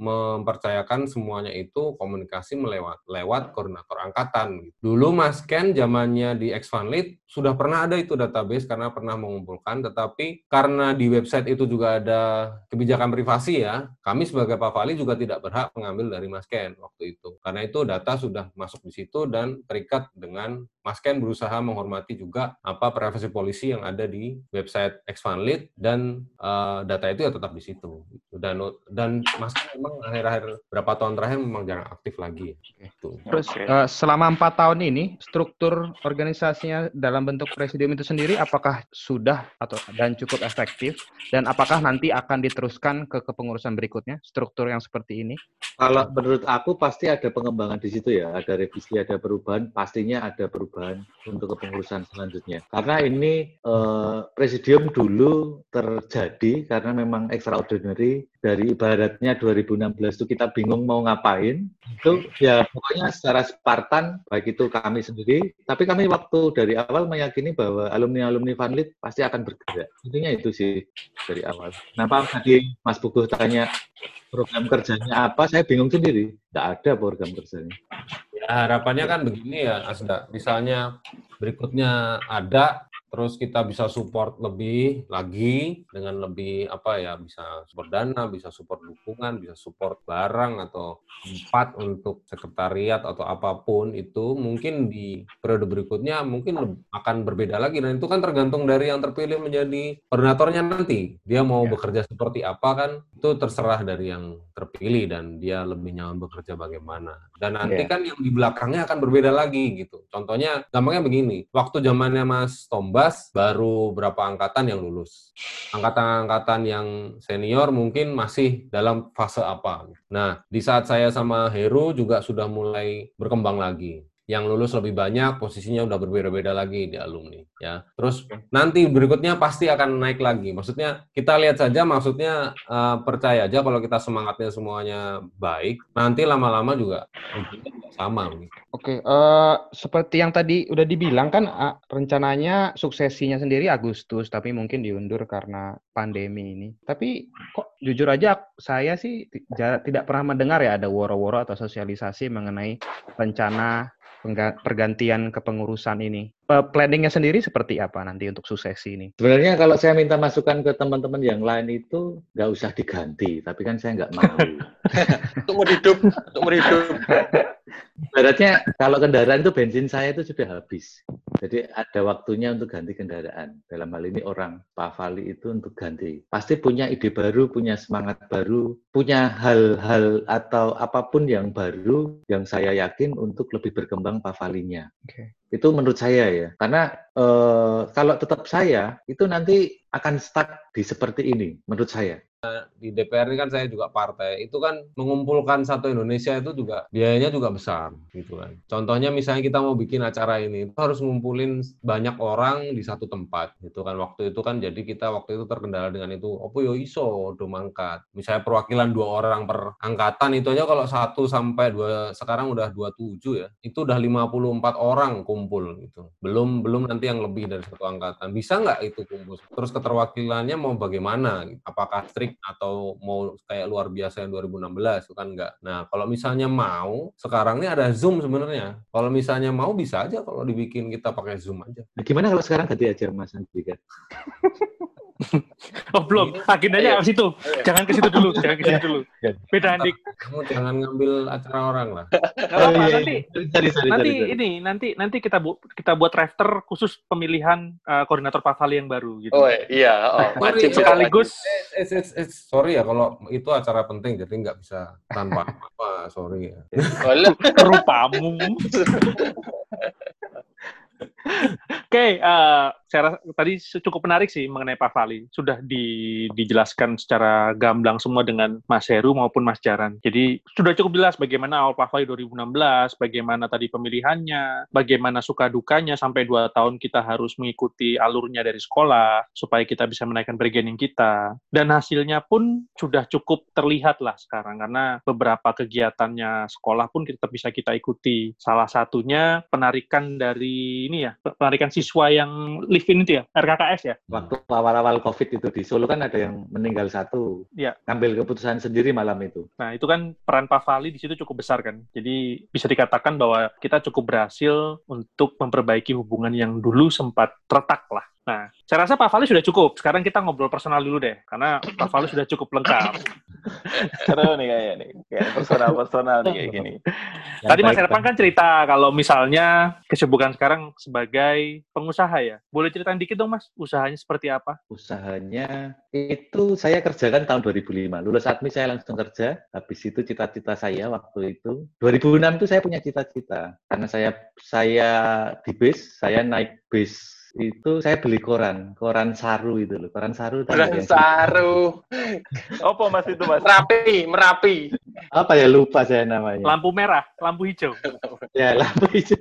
mempercayakan semua semuanya itu komunikasi melewat lewat koordinator angkatan. Dulu Mas Ken zamannya di Exfanlit sudah pernah ada itu database karena pernah mengumpulkan, tetapi karena di website itu juga ada kebijakan privasi ya, kami sebagai Pak Fali juga tidak berhak mengambil dari Mas Ken waktu itu. Karena itu data sudah masuk di situ dan terikat dengan Mas Ken berusaha menghormati juga apa privasi polisi yang ada di website Exfanlit dan uh, data itu ya tetap di situ. Dan dan Mas Ken memang akhir-akhir berapa tahun terakhir memang jarang aktif lagi. Gitu. Terus uh, selama empat tahun ini struktur organisasinya dalam bentuk presidium itu sendiri apakah sudah atau dan cukup efektif dan apakah nanti akan diteruskan ke kepengurusan berikutnya struktur yang seperti ini? Kalau menurut aku pasti ada pengembangan di situ ya, ada revisi, ada perubahan, pastinya ada perubahan untuk kepengurusan selanjutnya. Karena ini eh, presidium dulu terjadi karena memang extraordinary dari ibaratnya 2016 itu kita bingung mau ngapain. Itu ya pokoknya secara Spartan baik itu kami sendiri tapi kami waktu dari awal meyakini bahwa alumni alumni Vanlit pasti akan bergerak. Intinya itu sih dari awal. Kenapa tadi Mas Buguh tanya program kerjanya apa saya bingung sendiri. Tidak ada program kerjanya ya harapannya kan begini ya Asda misalnya berikutnya ada terus kita bisa support lebih lagi dengan lebih apa ya bisa support dana, bisa support dukungan, bisa support barang atau tempat untuk sekretariat atau apa pun itu mungkin di periode berikutnya mungkin akan berbeda lagi dan itu kan tergantung dari yang terpilih menjadi koordinatornya nanti dia mau ya. bekerja seperti apa kan itu terserah dari yang terpilih dan dia lebih nyaman bekerja bagaimana dan nanti ya. kan yang di belakangnya akan berbeda lagi gitu contohnya gampangnya begini waktu zamannya Mas Tomba Bas baru berapa angkatan yang lulus. Angkatan-angkatan yang senior mungkin masih dalam fase apa. Nah, di saat saya sama Heru juga sudah mulai berkembang lagi yang lulus lebih banyak, posisinya udah berbeda-beda lagi di alumni, ya. Terus nanti berikutnya pasti akan naik lagi. Maksudnya kita lihat saja, maksudnya uh, percaya aja kalau kita semangatnya semuanya baik, nanti lama-lama juga sama. Oke, uh, seperti yang tadi udah dibilang kan uh, rencananya suksesinya sendiri Agustus, tapi mungkin diundur karena pandemi ini. Tapi kok jujur aja saya sih tidak pernah mendengar ya ada woro-woro atau sosialisasi mengenai rencana pergantian kepengurusan ini. Planningnya sendiri seperti apa nanti untuk suksesi ini? Sebenarnya kalau saya minta masukan ke teman-teman yang lain itu nggak usah diganti, tapi kan saya nggak mau. <laughs> untuk hidup, untuk hidup. Ibaratnya kalau kendaraan itu bensin saya itu sudah habis. Jadi ada waktunya untuk ganti kendaraan. Dalam hal ini orang Pak Fali itu untuk ganti. Pasti punya ide baru, punya semangat baru, punya hal-hal atau apa pun yang baru yang saya yakin untuk lebih berkembang Pak Falinya. Okay. Itu menurut saya ya. Karena e, kalau tetap saya itu nanti akan stuck di seperti ini menurut saya. Di DPR ini kan saya juga partai. Itu kan mengumpulkan satu Indonesia itu juga biayanya juga besar gitu kan. Contohnya misalnya kita mau bikin acara ini itu harus ngumpulin banyak orang di satu tempat gitu kan. Waktu itu kan jadi kita waktu itu terkendala dengan itu opo yo iso do mangkat? Misalnya perwakilan dua orang per angkatan itu aja kalau satu sampai dua sekarang udah 27 ya itu udah 54 orang kumpul gitu belum belum nanti yang lebih dari satu angkatan bisa nggak itu kumpul terus keterwakilannya mau bagaimana apakah strict atau mau kayak luar biasa yang 2016 itu kan enggak. Nah, kalau misalnya mau, sekarang ini ada Zoom sebenarnya. Kalau misalnya mau bisa aja kalau dibikin kita pakai Zoom aja. Nah, gimana kalau sekarang ganti aja Mas Andika? <laughs> <laughs> oh belum, agendanya ke situ. Jangan ke situ dulu, <laughs> jangan ke situ dulu. Beda Andik. Kamu jangan ngambil acara orang lah. <laughs> oh, iya, nanti, sorry, sorry, nanti sorry, ini nanti nanti kita bu, kita buat drafter khusus pemilihan uh, koordinator Pavali yang baru gitu. Oh iya, oh, wajib sekaligus. Eh, eh, eh, sorry ya kalau itu acara penting jadi nggak bisa tanpa apa, sorry ya. Rupamu. Oke, okay, uh, saya rasa tadi cukup menarik sih mengenai Pak Fali. Sudah di, dijelaskan secara gamblang semua dengan Mas Heru maupun Mas Jaran. Jadi sudah cukup jelas bagaimana awal Pak Fali 2016, bagaimana tadi pemilihannya, bagaimana suka dukanya sampai dua tahun kita harus mengikuti alurnya dari sekolah supaya kita bisa menaikkan bargaining kita. Dan hasilnya pun sudah cukup terlihat lah sekarang karena beberapa kegiatannya sekolah pun kita bisa kita ikuti. Salah satunya penarikan dari ini ya, penarikan siswa yang live in itu ya, RKKS ya? Waktu awal-awal COVID itu di Solo kan ada yang meninggal satu. Ya. Ngambil keputusan sendiri malam itu. Nah, itu kan peran Pak Fali di situ cukup besar kan. Jadi bisa dikatakan bahwa kita cukup berhasil untuk memperbaiki hubungan yang dulu sempat retak lah Nah, saya rasa Pak Fali sudah cukup. Sekarang kita ngobrol personal dulu deh, karena Pak Fali sudah cukup lengkap. <laughs> Seru nih kayaknya nih, kayak personal-personal nih kayak gini. Tadi Mas Erpan kan cerita kalau misalnya kesibukan sekarang sebagai pengusaha ya. Boleh ceritain dikit dong Mas, usahanya seperti apa? Usahanya itu saya kerjakan tahun 2005. Lulus admi saya langsung kerja. Habis itu cita-cita saya waktu itu 2006 itu saya punya cita-cita. Karena saya saya di base, saya naik base itu saya beli koran, koran saru itu loh, koran saru. Koran saru. <laughs> Apa mas itu mas? Merapi, merapi. Apa ya lupa saya namanya. Lampu merah, lampu hijau. <laughs> ya lampu hijau.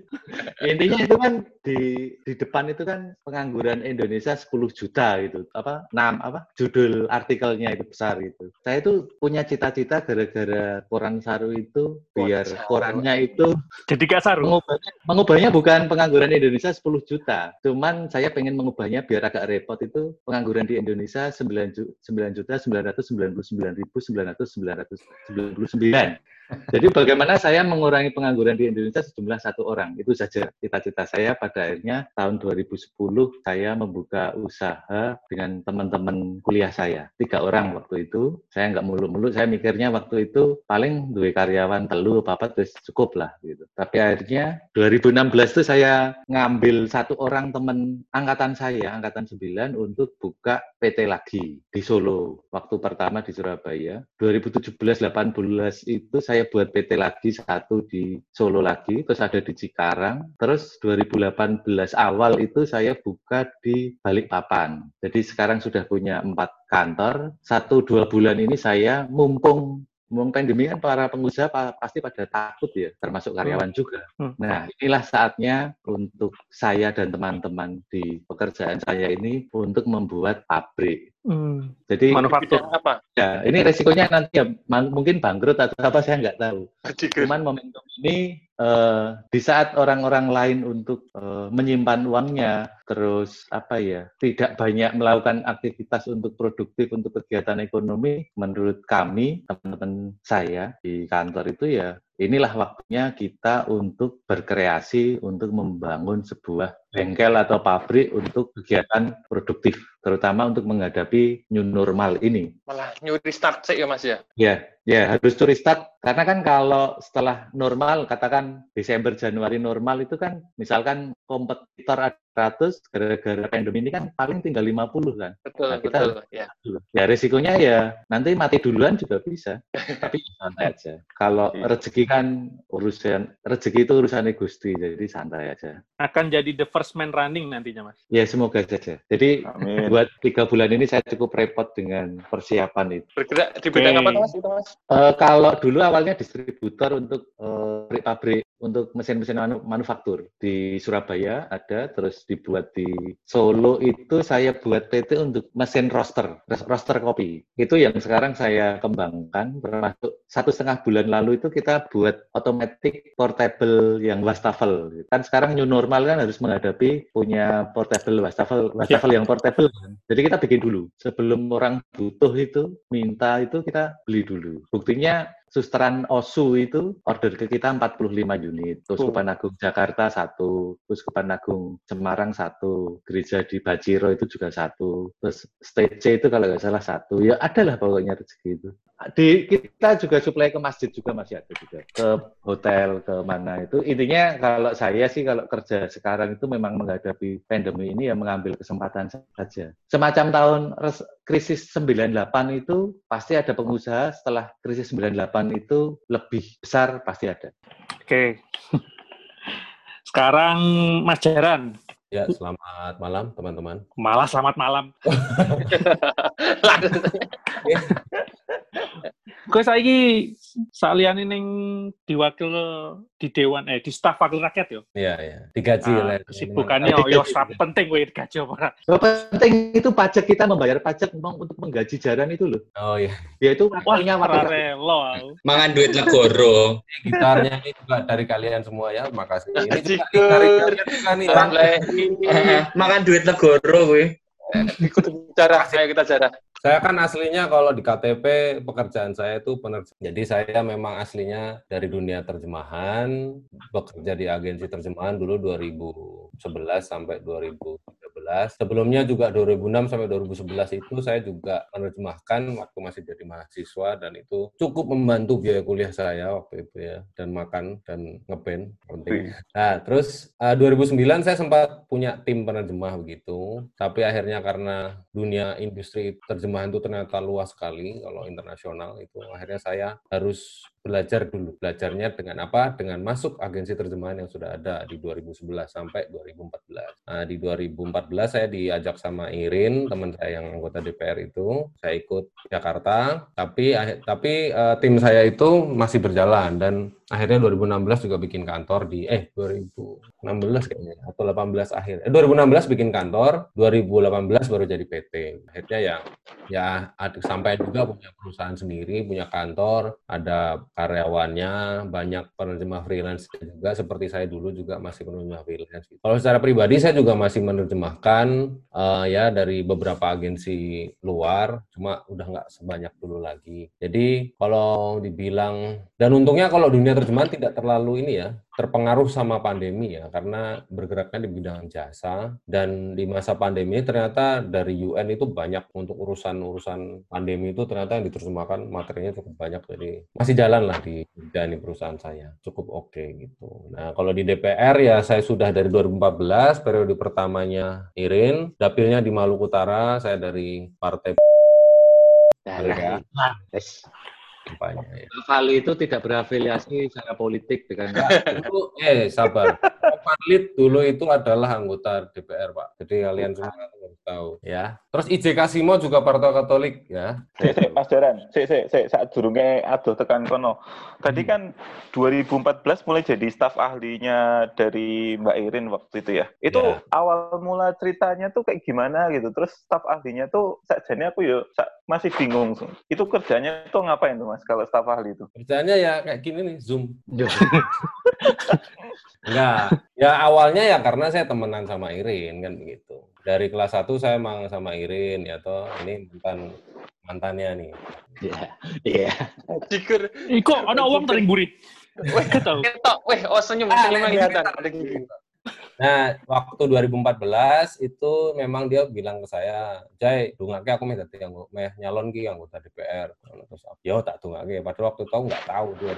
Intinya itu kan di di depan itu kan pengangguran Indonesia 10 juta gitu. Apa nam apa judul artikelnya itu besar gitu. Saya itu punya cita-cita gara-gara koran saru itu biar korannya itu jadi gak saru. Mengubahnya, mengubahnya bukan pengangguran Indonesia 10 juta, cuman saya pengen mengubahnya biar agak repot itu pengangguran di Indonesia 9 juta 999 ribu 999. to be led. Jadi bagaimana saya mengurangi pengangguran di Indonesia sejumlah satu orang? Itu saja cita-cita saya. Pada akhirnya tahun 2010 saya membuka usaha dengan teman-teman kuliah saya. Tiga orang waktu itu. Saya nggak mulu-mulu saya mikirnya waktu itu paling dua karyawan telu apa apa terus cukup lah gitu. Tapi akhirnya 2016 itu saya ngambil satu orang teman angkatan saya angkatan 9 untuk buka PT lagi di Solo. Waktu pertama di Surabaya. 2017 18 itu saya saya buat PT lagi satu di Solo lagi, terus ada di Cikarang, terus 2018 awal itu saya buka di Balikpapan. Jadi sekarang sudah punya empat kantor. Satu dua bulan ini saya mumpung Mumpung pandemi kan para pengusaha pasti pada takut ya, termasuk karyawan hmm. juga. Hmm. Nah, inilah saatnya untuk saya dan teman-teman di pekerjaan saya ini untuk membuat pabrik. Hmm. Jadi manufaktur apa? Ya, ini resikonya nanti ya mungkin bangkrut atau apa saya nggak tahu. Cuman momentum ini uh, di saat orang-orang lain untuk uh, menyimpan uangnya, terus apa ya, tidak banyak melakukan aktivitas untuk produktif untuk kegiatan ekonomi, menurut kami teman-teman saya di kantor itu ya inilah waktunya kita untuk berkreasi untuk membangun sebuah bengkel atau pabrik untuk kegiatan produktif, terutama untuk menghadapi new normal ini. Malah new restart sih ya Mas ya? Ya, Ya, harus to restart. Karena kan kalau setelah normal, katakan Desember, Januari normal itu kan, misalkan kompetitor 100, gara-gara pandemi ini kan paling tinggal 50 kan. Betul, Nah, kita betul. Ya. Ya resikonya ya nanti mati duluan juga bisa. <laughs> Tapi santai aja. Kalau rezeki kan urusan rezeki itu urusan Gusti, jadi santai aja. Akan jadi the first man running nantinya, Mas. Ya semoga saja. Jadi Amin. buat tiga bulan ini saya cukup repot dengan persiapan itu. Bergerak di bidang Oke. apa tuh Mas? Itu Mas? Eh, kalau dulu awalnya distributor untuk eh, pabrik-pabrik untuk mesin-mesin manu- manufaktur di Surabaya ada, terus dibuat di Solo itu saya buat PT untuk mesin roster, ros- roster kopi. Itu yang sekarang saya kembangkan, termasuk satu setengah bulan lalu itu kita buat automatic portable yang wastafel. Kan sekarang new normal kan harus menghadapi punya portable wastafel, wastafel yang portable. kan. Jadi kita bikin dulu sebelum orang butuh itu minta itu kita beli dulu. Buktinya Susteran Osu itu order ke kita 45 unit. Keuskupan Agung Jakarta satu, Keuskupan Agung Semarang satu, gereja di Bajiro itu juga satu, terus State C itu kalau nggak salah satu. Ya ada lah pokoknya rezeki itu. Di kita juga supply ke masjid juga masih ada juga, ke hotel, ke mana itu. Intinya kalau saya sih kalau kerja sekarang itu memang menghadapi pandemi ini ya mengambil kesempatan saja. Semacam tahun res- krisis 98 itu pasti ada pengusaha setelah krisis 98 itu lebih besar pasti ada. Oke. <laughs> Sekarang Mas Jaran, Ya, selamat malam teman-teman. malah selamat malam. <laughs> Gue saiki saliyane ning diwakil di dewan eh di staf wakil rakyat yo. Iya, iya. Digaji Ah, oleh kesibukannya yo yo staf penting gue gaji apa ora. Penting itu pajak kita membayar pajak memang untuk menggaji jaran itu loh. Oh iya. Yaitu Wah, wakilnya wakil relo. Mangan duit negoro. Gitarnya ini juga dari kalian semua ya. Makasih. Ini juga dari kalian juga nih. Lain. Eh, Mangan duit negoro gue. Ikut bicara, ayo kita bicara. Saya kan aslinya kalau di KTP pekerjaan saya itu penerjemah. Jadi saya memang aslinya dari dunia terjemahan, bekerja di agensi terjemahan dulu 2011 sampai 2013. Sebelumnya juga 2006 sampai 2011 itu saya juga menerjemahkan waktu masih jadi mahasiswa dan itu cukup membantu biaya kuliah saya waktu itu ya dan makan dan ngeband penting. Nah, terus eh, 2009 saya sempat punya tim penerjemah begitu, tapi akhirnya karena dunia industri terjemahan itu ternyata luas sekali kalau internasional itu akhirnya saya harus belajar dulu. Belajarnya dengan apa? Dengan masuk agensi terjemahan yang sudah ada di 2011 sampai 2014. Nah, di 2014 saya diajak sama Irin, teman saya yang anggota DPR itu, saya ikut Jakarta, tapi tapi eh, tim saya itu masih berjalan dan akhirnya 2016 juga bikin kantor di eh 2016 kayaknya atau 18 akhir. Eh 2016 bikin kantor, 2018 baru jadi PT. Akhirnya ya ya ada sampai juga punya perusahaan sendiri, punya kantor, ada karyawannya, banyak penerjemah freelance juga seperti saya dulu juga masih penerjemah freelance. Kalau secara pribadi saya juga masih menerjemahkan eh, ya dari beberapa agensi luar, cuma udah nggak sebanyak dulu lagi. Jadi kalau dibilang dan untungnya kalau dunia terjemahan tidak terlalu ini ya terpengaruh sama pandemi ya karena bergeraknya di bidang jasa dan di masa pandemi ternyata dari UN itu banyak untuk urusan-urusan pandemi itu ternyata yang diterjemahkan materinya cukup banyak. Jadi masih jalan lah di bidang perusahaan saya cukup oke gitu. Nah kalau di DPR ya saya sudah dari 2014 periode pertamanya Irin dapilnya di Maluku Utara saya dari partai Nah, Nah, kampanye ya. Vali itu tidak berafiliasi secara politik dengan Dulu, eh sabar. Panlit dulu itu adalah anggota DPR, Pak. Jadi kalian semua harus tahu, ya. Terus IJ Kasimo juga Partai Katolik, ya. Sik, sik, Mas Daran, sik, sik, sik, saat durunge aduh tekan kono. Tadi kan 2014 mulai jadi staf ahlinya dari Mbak Irin waktu itu ya. Itu Ya. awal mula ceritanya tuh kayak gimana gitu. Terus staf ahlinya tuh sakjane aku ya sa- masih bingung. Itu kerjanya tuh ngapain tuh Mas kalau staf ahli itu? Kerjanya ya kayak gini nih, Zoom. Enggak. Ya awalnya ya karena saya temenan sama Irin kan begitu. Dari kelas 1 saya emang sama Irin ya toh ini mantan mantannya nih. Iya. Iya. Ih, kok ada uang tering buri? Weh, ketok. Weh, oh senyum. Ah, Senyum kelihatan. Ada gigi. Nah, waktu 2014 itu memang dia bilang ke saya, Jai, dungake aku meh dadi anggo meh nyalon ki anggota DPR. Terus yo tak dungake. Padahal waktu itu aku nggak tahu dia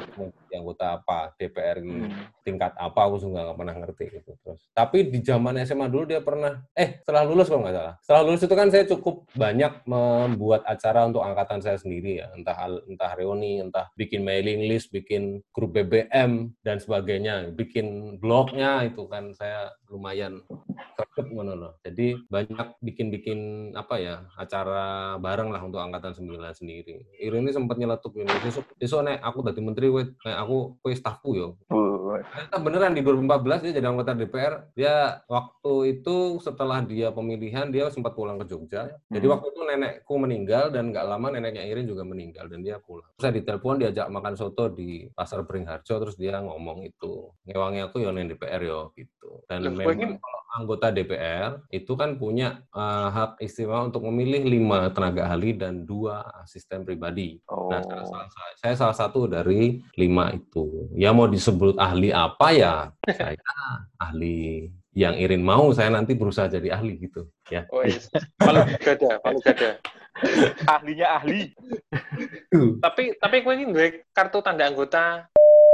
anggota apa DPR ki tingkat apa aku juga nggak pernah ngerti gitu. Terus tapi di zaman SMA dulu dia pernah eh setelah lulus kalau nggak salah. Setelah lulus itu kan saya cukup banyak membuat acara untuk angkatan saya sendiri ya, entah entah reuni, entah bikin mailing list, bikin grup BBM dan sebagainya, bikin blognya itu kan saya lumayan kerep ngono Jadi banyak bikin-bikin apa ya acara bareng lah untuk angkatan 9 sendiri. Irin ini sempat nyeletuk ini. Besok, besok nek aku dari menteri, nek aku kue stafku yo. Ternyata beneran di 2014 dia jadi anggota DPR. Dia waktu itu setelah dia pemilihan dia sempat pulang ke Jogja. Jadi hmm. waktu itu nenekku meninggal dan nggak lama neneknya Irin juga meninggal dan dia pulang. Terus saya ditelepon diajak makan soto di Pasar Beringharjo terus dia ngomong itu ngewangi aku yo DPR yo gitu. Dan Loh, memang kalau anggota DPR itu kan punya uh, hak istimewa untuk memilih lima tenaga ahli dan dua asisten pribadi. Oh. Nah, saya salah, saya salah satu dari lima itu. Ya mau disebut ahli apa ya? saya ahli yang Irin mau, saya nanti berusaha jadi ahli gitu. Ya. Oh, yes. Palu gada, palu gada. Ahlinya ahli. tapi tapi gue ini kartu tanda anggota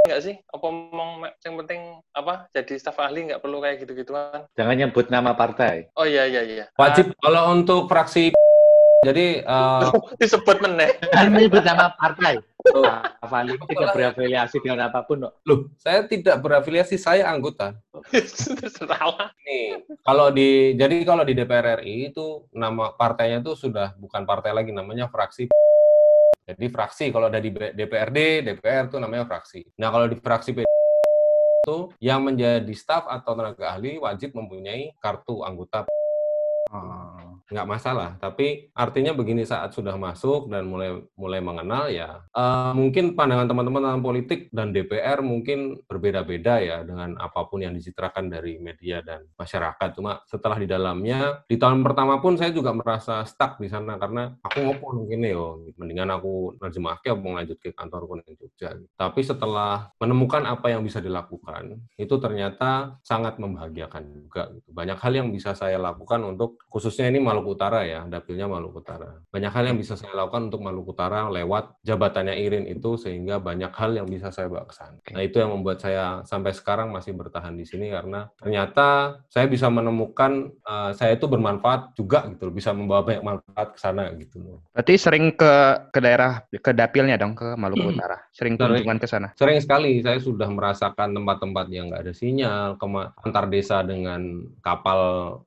nggak sih? Apa ngomong yang penting apa jadi staf ahli nggak perlu kayak gitu-gituan? Jangan nyebut nama partai. Oh iya iya iya. Wajib uh, kalau untuk fraksi <laughs> jadi uh, <laughs> disebut meneh. Kan menyebut nama partai. Oh, Avali tidak berafiliasi dengan apa pun, no. Loh, saya tidak berafiliasi, saya anggota. <laughs> Nih, kalau di jadi kalau di DPR RI itu nama partainya itu sudah bukan partai lagi, namanya fraksi jadi fraksi kalau ada di DPRD, DPR itu namanya fraksi. Nah kalau di fraksi PD itu yang menjadi staf atau tenaga ahli wajib mempunyai kartu anggota. Hmm nggak masalah. Tapi artinya begini saat sudah masuk dan mulai mulai mengenal ya uh, mungkin pandangan teman-teman dalam politik dan DPR mungkin berbeda-beda ya dengan apa pun yang dicitrakan dari media dan masyarakat. Cuma setelah di dalamnya di tahun pertama pun saya juga merasa stuck di sana karena aku ngopo mungkin yo mendingan aku nerjemahke aku lanjut ke kantor Kuning Jogja. Tapi setelah menemukan apa yang bisa dilakukan itu ternyata sangat membahagiakan juga. Banyak hal yang bisa saya lakukan untuk khususnya ini Maluku Utara ya, dapilnya Maluku Utara. Banyak hal yang bisa saya lakukan untuk Maluku Utara lewat jabatannya Irin itu sehingga banyak hal yang bisa saya bawa ke sana. Nah, itu yang membuat saya sampai sekarang masih bertahan di sini karena ternyata saya bisa menemukan uh, saya itu bermanfaat juga gitu, bisa membawa banyak manfaat ke sana gitu loh. Berarti sering ke ke daerah ke dapilnya dong ke Maluku Utara. Sering kunjungan ke sana. Sering sekali saya sudah merasakan tempat-tempat yang nggak ada sinyal, antar desa dengan kapal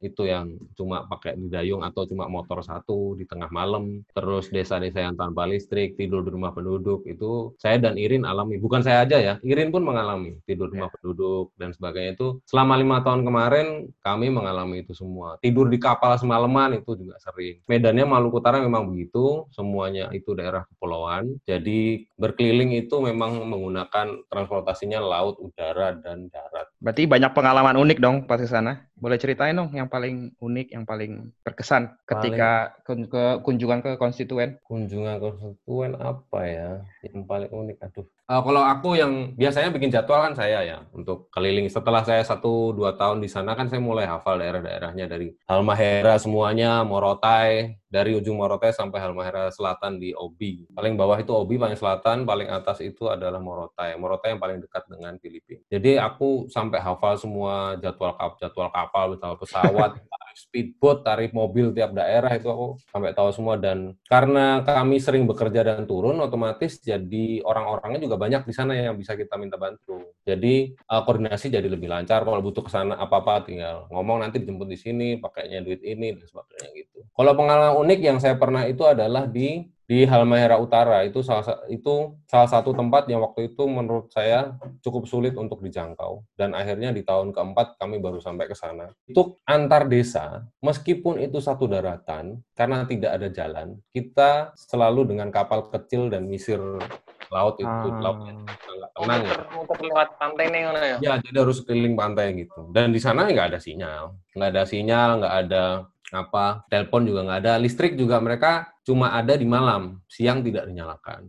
itu yang cuma pakai didayung atau cuma motor satu di tengah malam, terus desa-desa yang tanpa listrik, tidur di rumah penduduk, itu saya dan Irin alami. Bukan saya aja ya, Irin pun mengalami tidur di rumah ya. penduduk dan sebagainya itu. Selama lima tahun kemarin kami mengalami itu semua. Tidur di kapal semalaman itu juga sering. Medannya Maluku Utara memang begitu, semuanya itu daerah kepulauan. Jadi berkeliling itu memang menggunakan transportasinya laut, udara, dan darat. Berarti banyak pengalaman unik dong pas ke sana. Boleh ceritain dong yang paling unik, yang paling berkesan ketika paling... ke kunjungan ke konstituen? Kunjungan ke konstituen apa ya? Yang paling unik, aduh. Uh, kalau aku yang biasanya bikin jadwal kan saya ya untuk keliling. Setelah saya satu dua tahun di sana kan saya mulai hafal daerah-daerahnya dari Halmahera semuanya, Morotai, dari ujung Morotai sampai Halmahera Selatan di Obi. Paling bawah itu Obi, paling selatan, paling atas itu adalah Morotai. Morotai yang paling dekat dengan Filipina. Jadi aku sampai hafal semua jadwal kap, jadwal kapal, jadwal pesawat, <laughs> speedboat, tarif mobil tiap daerah itu aku sampai tahu semua dan karena kami sering bekerja dan turun otomatis jadi orang-orangnya juga banyak di sana yang bisa kita minta bantu. Jadi uh, koordinasi jadi lebih lancar kalau butuh ke sana apa-apa tinggal ngomong nanti dijemput di sini, pakainya duit ini dan sebagainya gitu. Kalau pengalaman unik yang saya pernah itu adalah di di Halmahera Utara itu salah itu salah satu tempat yang waktu itu menurut saya cukup sulit untuk dijangkau dan akhirnya di tahun keempat kami baru sampai ke sana. Itu antar desa, meskipun itu satu daratan karena tidak ada jalan, kita selalu dengan kapal kecil dan misir laut itu ah. lautnya nggak tenang ya. lewat pantai nih ya. Ya, jadi harus keliling pantai gitu. Dan di sana nggak ada sinyal, nggak ada sinyal, nggak ada apa telepon juga nggak ada listrik juga mereka cuma ada di malam, siang tidak dinyalakan.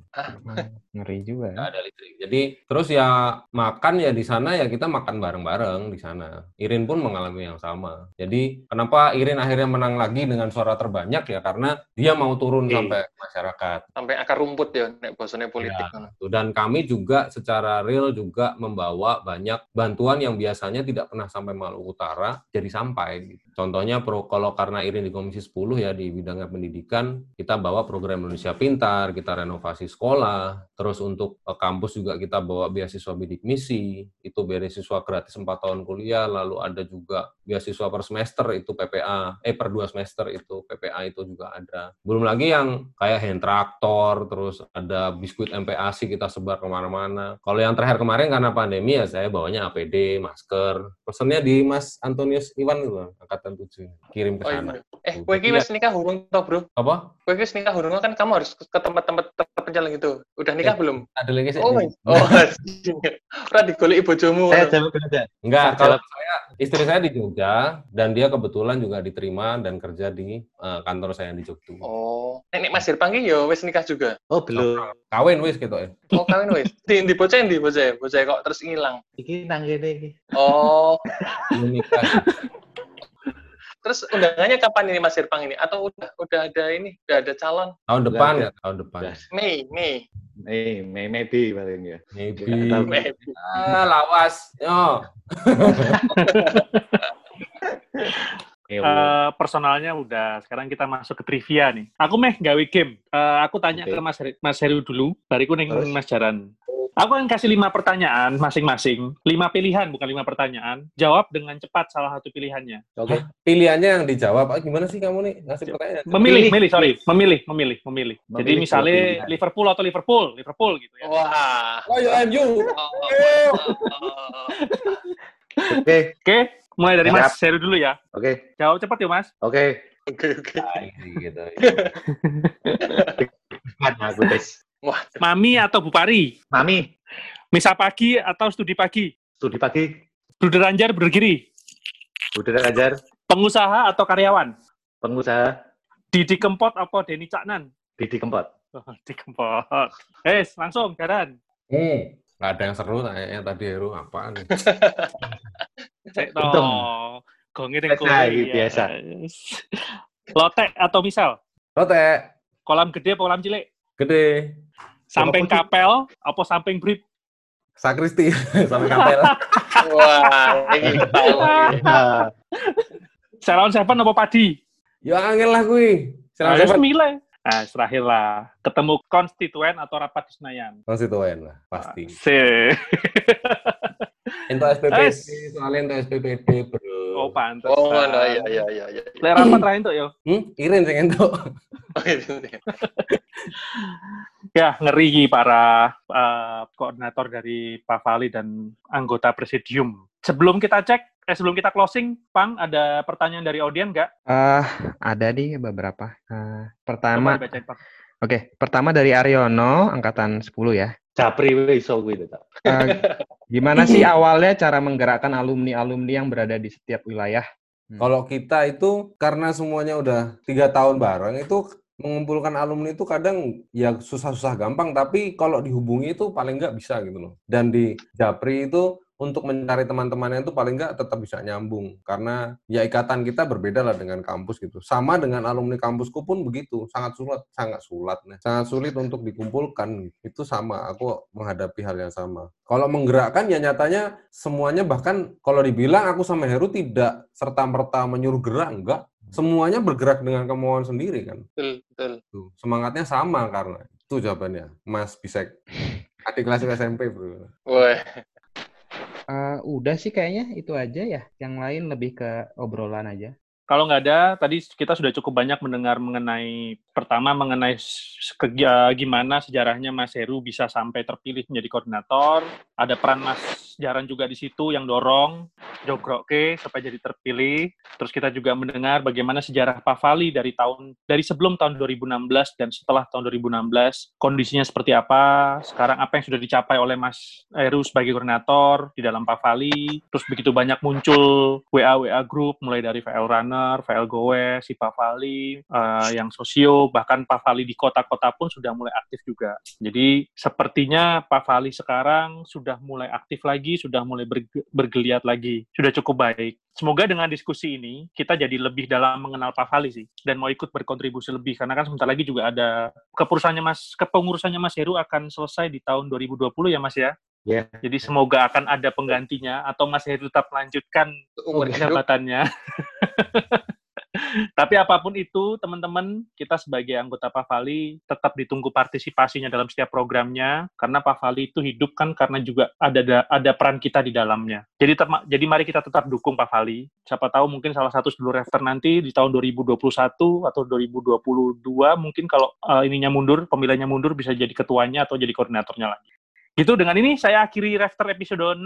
Ngeri juga Nggak ya. ada listrik. Jadi terus ya makan ya di sana ya kita makan bareng-bareng di sana. Irin pun mengalami yang sama. Jadi kenapa Irin akhirnya menang lagi dengan suara terbanyak ya karena dia mau turun Oke. sampai masyarakat. Sampai akar rumput ya, nek bosannya politik. Ya. Tuh, Dan kami juga secara real juga membawa banyak bantuan yang biasanya tidak pernah sampai Maluku Utara jadi sampai. Contohnya pro, kalau karena Irin di Komisi 10 ya di bidangnya pendidikan, kita bawa program Indonesia Pintar, kita renovasi sekolah, terus untuk eh, kampus juga kita bawa beasiswa bidik misi, itu beasiswa gratis 4 tahun kuliah, lalu ada juga beasiswa per semester itu PPA, eh per dua semester itu PPA itu juga ada. Belum lagi yang kayak hand traktor, terus ada biskuit MPASI kita sebar ke mana-mana. Kalau yang terakhir kemarin karena pandemi ya saya bawanya APD, masker. Pesannya di Mas Antonius Iwan itu, angkatan 7. Kirim ke Oh, sana. iya. Eh, kowe iki wis nikah hurung toh, Bro? Apa? Wis nikah hurung kan kamu harus ke tempat-tempat terpencil gitu. Udah nikah Eh, belum? Ada lagi sih. Oh, oh, <laughs> ora digoleki bojomu. Saya jawab dulu aja. Enggak, Saya kalau saya istri saya di Jogja dan dia kebetulan juga diterima dan kerja di eh, kantor saya di Jogja. Oh, nek nek Mas Irfan ki ya wis nikah juga. Oh, belum. Kawin wis gitu ya. Oh, kawin wis. <laughs> Di di bocah di bocah, bocah kok terus ngilang. Iki nang kene iki. Oh, Belum nikah. <laughs> terus undangannya kapan ini Mas Irfan ini? Atau udah udah ada ini, udah ada calon? Tahun depan ya, tahun depan. Mei, Mei. Eh, may- maybe paling ya. Maybe. Mei. Ah, lawas. Yo. Eh, personalnya udah. Sekarang kita masuk ke trivia nih. Aku meh gawe game. Eh, aku tanya Oke. ke Mas Heri, Mas Heru dulu, bariku neng? Mas Jaran. Aku akan kasih lima pertanyaan masing-masing. Lima pilihan, bukan lima pertanyaan. Jawab dengan cepat salah satu pilihannya. Oke. Pilihannya yang dijawab. Ah, gimana sih kamu nih ngasih pertanyaan? Memilih, Pilih. memilih, sorry. Memilih, memilih, memilih. Jadi Memilih dua misalnya pilihan. Liverpool atau Liverpool, Liverpool gitu ya. Wah. Oh, MU. Oke. Oke, mulai dari. Mas Heru dulu ya. Oke. Jawab cepat ya, Mas. Oke. Oke, oke. Ah, gitu. Mana aku tes. Wah, Mami atau Bupari? Mami, Misa pagi atau studi pagi? studi pagi. Bruder Anjar, Bruder Giri? Udah ajar. Pengusaha atau karyawan? Pengusaha Didi Kempot atau Denny Caknan? Didi Kempot. Oh, Didi Kempot. Eh, langsung, Garan. Hmm. Nggak ada yang seru kayaknya tadi Heru apaan nih? <laughs> Cek no. Gongi ya. biasa. Lotek atau misal? Rote, Kolam gede atau kolam cilik? gede, Samping kapel apa samping brip? sakristi, <laughs> sampai <laughs> kapel. wah, ini. Nah, Salon Seven apa padi? Ya angel lah kui. Nah, Silakan milih. Nah, terakhir lah. Ketemu konstituen atau rapat di Senayan? konstituen lah, pasti. Se. Itu SPPD, Es. soalnya itu SPPD, bro. Oh, pantes. Oh, no, iya, iya, iya, iya. Lek rapat terakhir tuh, yo. Hmm? Irin sing entuk. <laughs> Ya, ngeri para eh, koordinator dari Pak Fali dan anggota presidium. Sebelum kita cek, eh sebelum kita closing, Pang, ada pertanyaan dari audien nggak? Eh, ada nih beberapa. Eh, Coba pertama, oke, pertama dari Aryono, angkatan 10 ya. Japri wis iso kuwi to. Eh, gimana sih awalnya cara menggerakkan alumni-alumni yang berada di setiap wilayah? Kalau kita itu karena semuanya udah tiga tahun bareng itu mengumpulkan alumni itu kadang ya susah-susah gampang tapi kalau dihubungi itu paling nggak bisa gitu loh. Dan di Japri itu untuk mencari teman-temannya itu paling nggak tetap bisa nyambung karena ya ikatan kita berbeda lah dengan kampus gitu. Sama dengan alumni kampusku pun begitu, sangat sulit, sangat sulit, nah, sangat sulit untuk dikumpulkan. Itu sama, aku menghadapi hal yang sama. Kalau menggerakkan ya nyatanya semuanya bahkan kalau dibilang aku sama Heru tidak serta merta menyuruh gerak enggak. Semuanya bergerak dengan kemauan sendiri kan. Betul, betul. Tuh, semangatnya sama karena itu jawabannya, Mas Bisek. Adik kelas SMP, Bro. Wah, Eh, udah sih kayaknya itu aja ya. Yang lain lebih ke obrolan aja. Kalau nggak ada, tadi kita sudah cukup banyak mendengar mengenai pertama mengenai ya, gimana sejarahnya Mas Heru bisa sampai terpilih menjadi koordinator. Ada peran Mas Jaran juga di situ yang dorong, jogroke supaya jadi terpilih. Terus kita juga mendengar bagaimana sejarah Pavali dari tahun dari sebelum tahun 2016 dan setelah tahun 2016 kondisinya seperti apa. Sekarang apa yang sudah dicapai oleh Mas Heru sebagai koordinator di dalam Pavali. Terus begitu banyak muncul WA WA grup mulai dari VL Runner, VL Goe, si Pavali, uh, yang sosio bahkan Pavali di kota-kota pun sudah mulai aktif juga. Jadi sepertinya Pavali sekarang sudah mulai aktif lagi, sudah mulai bergeliat lagi. Sudah cukup baik. Semoga dengan diskusi ini kita jadi lebih dalam mengenal Pak Fali sih dan mau ikut berkontribusi lebih karena kan sebentar lagi juga ada kepurusannya Mas kepengurusannya Mas Heru akan selesai di tahun 2020 ya Mas ya. Yeah. Jadi semoga akan ada penggantinya atau Mas Heru tetap melanjutkan jabatannya. <laughs> Tapi apa pun itu, teman-teman, kita sebagai anggota Pavali tetap ditunggu partisipasinya dalam setiap programnya, karena Pavali itu hidup kan karena juga ada ada peran kita di dalamnya. Jadi jadi mari kita tetap dukung Pavali. Siapa tahu mungkin salah satu seluruh refter nanti di tahun 2021 atau 2022 mungkin kalau uh, ininya mundur, pemilihannya mundur bisa jadi ketuanya atau jadi koordinatornya lagi. Gitu dengan ini saya akhiri refter episode 6.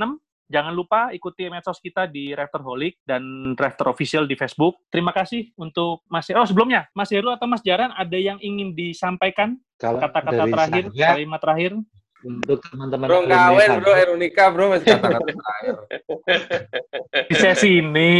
Jangan lupa ikuti medsos kita di Holic dan Rafter Official di Facebook. Terima kasih untuk Mas Oh, sebelumnya, Mas Heru atau Mas Jaran ada yang ingin disampaikan? Kata-kata terakhir, saya, kalimat terakhir? Untuk teman-teman Bro, kawin, bro, Erunika, bro, masih kata-kata terakhir. Di sesi ini.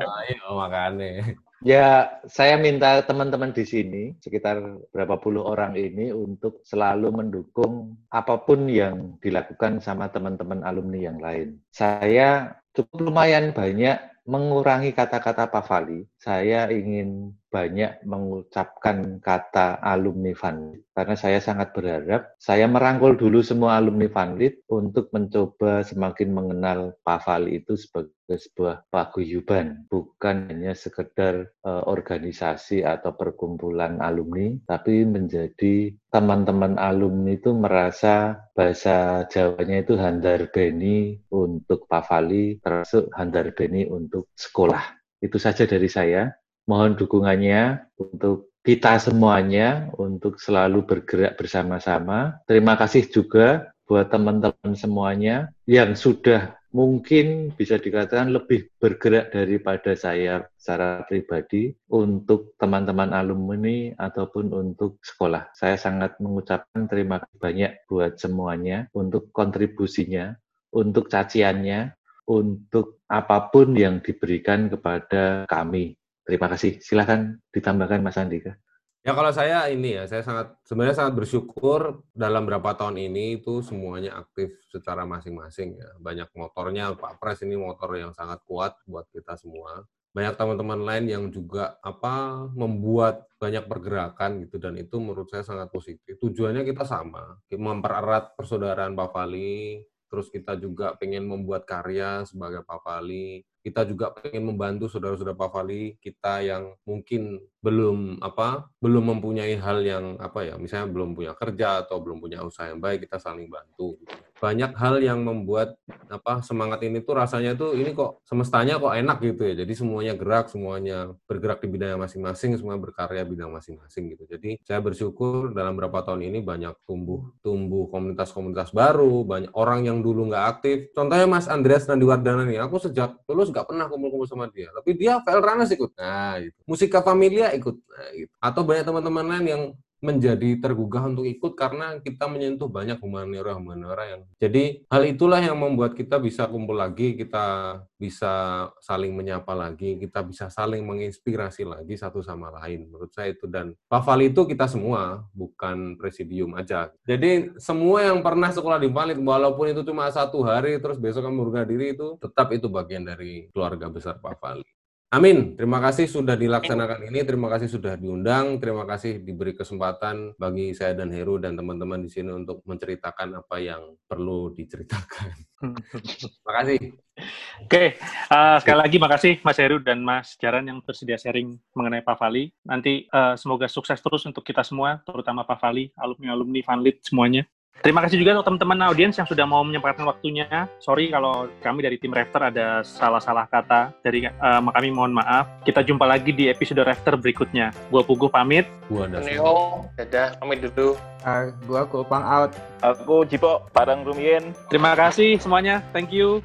Ayo, makanya. Ya, saya minta teman-teman di sini, sekitar berapa puluh orang ini, untuk selalu mendukung apa pun yang dilakukan sama teman-teman alumni yang lain. Saya cukup lumayan banyak mengurangi kata-kata Pavali. Saya ingin banyak mengucapkan kata alumni Vanlit karena saya sangat berharap saya merangkul dulu semua alumni Vanlit untuk mencoba semakin mengenal Pavali itu sebagai sebuah paguyuban, bukan hanya sekedar uh, organisasi atau perkumpulan alumni, tapi menjadi teman-teman alumni itu merasa bahasa Jawanya itu handar beni untuk Pavali, termasuk handar beni untuk sekolah. Itu saja dari saya mohon dukungannya untuk kita semuanya untuk selalu bergerak bersama-sama. Terima kasih juga buat teman-teman semuanya yang sudah mungkin bisa dikatakan lebih bergerak daripada saya secara pribadi untuk teman-teman alumni ataupun untuk sekolah. Saya sangat mengucapkan terima kasih banyak buat semuanya untuk kontribusinya, untuk caciannya, untuk apa pun yang diberikan kepada kami Terima kasih. Silahkan ditambahkan Mas Andika. Ya kalau saya ini ya, saya sangat sebenarnya sangat bersyukur dalam beberapa tahun ini itu semuanya aktif secara masing-masing ya. Banyak motornya Pak Pres ini motor yang sangat kuat buat kita semua. Banyak teman-teman lain yang juga apa membuat banyak pergerakan gitu dan itu menurut saya sangat positif. Tujuannya kita sama, mempererat persaudaraan Pak Fali, terus kita juga pengen membuat karya sebagai Pak Fali, kita juga pengen membantu saudara-saudara Pavali kita yang mungkin belum apa belum mempunyai hal yang apa ya misalnya belum punya kerja atau belum punya usaha yang baik kita saling bantu banyak hal yang membuat apa semangat ini tuh rasanya tuh ini kok semestanya kok enak gitu ya. Jadi semuanya gerak semuanya bergerak di bidang masing-masing semua berkarya bidang masing-masing gitu. Jadi saya bersyukur dalam beberapa tahun ini banyak tumbuh tumbuh komunitas-komunitas baru banyak orang yang dulu nggak aktif. Contohnya Mas Andreas Nandiwardana nih aku sejak lulus nggak pernah kumpul-kumpul sama dia. Tapi dia VL Ranas ikut. Nah gitu. Musika Familia ikut. Nah, gitu. atau banyak teman-teman lain yang menjadi tergugah untuk ikut karena kita menyentuh banyak humaniora-humaniora yang jadi hal itulah yang membuat kita bisa kumpul lagi, kita bisa saling menyapa lagi, kita bisa saling menginspirasi lagi satu sama lain. Menurut saya itu dan Paval itu kita semua, bukan presidium aja. Jadi semua yang pernah sekolah di Palit, walaupun itu cuma satu hari, terus besok kamu berguna diri itu, tetap itu bagian dari keluarga besar Pak Fali. Amin. Terima kasih sudah dilaksanakan ini. Terima kasih sudah diundang. Terima kasih diberi kesempatan bagi saya dan Heru dan teman-teman di sini untuk menceritakan apa yang perlu diceritakan. <laughs> Terima kasih. Oke, uh, sekali lagi makasih Mas Heru dan Mas Jaran yang bersedia sharing mengenai Pak Fali. Nanti uh, semoga sukses terus untuk kita semua, terutama Pak Fali, alumni-alumni Fanlit semuanya. Terima kasih juga untuk teman-teman audiens yang sudah mau menyempatkan waktunya. Sorry kalau kami dari tim Rafter ada salah-salah kata. Dari uh, kami mohon maaf. Kita jumpa lagi di episode Rafter berikutnya. Gua Pugu pamit. Gua Neo, dadah, pamit dulu. Uh, gua Kupang out. Aku Jipo, bareng Rumien. Terima kasih semuanya. Thank you.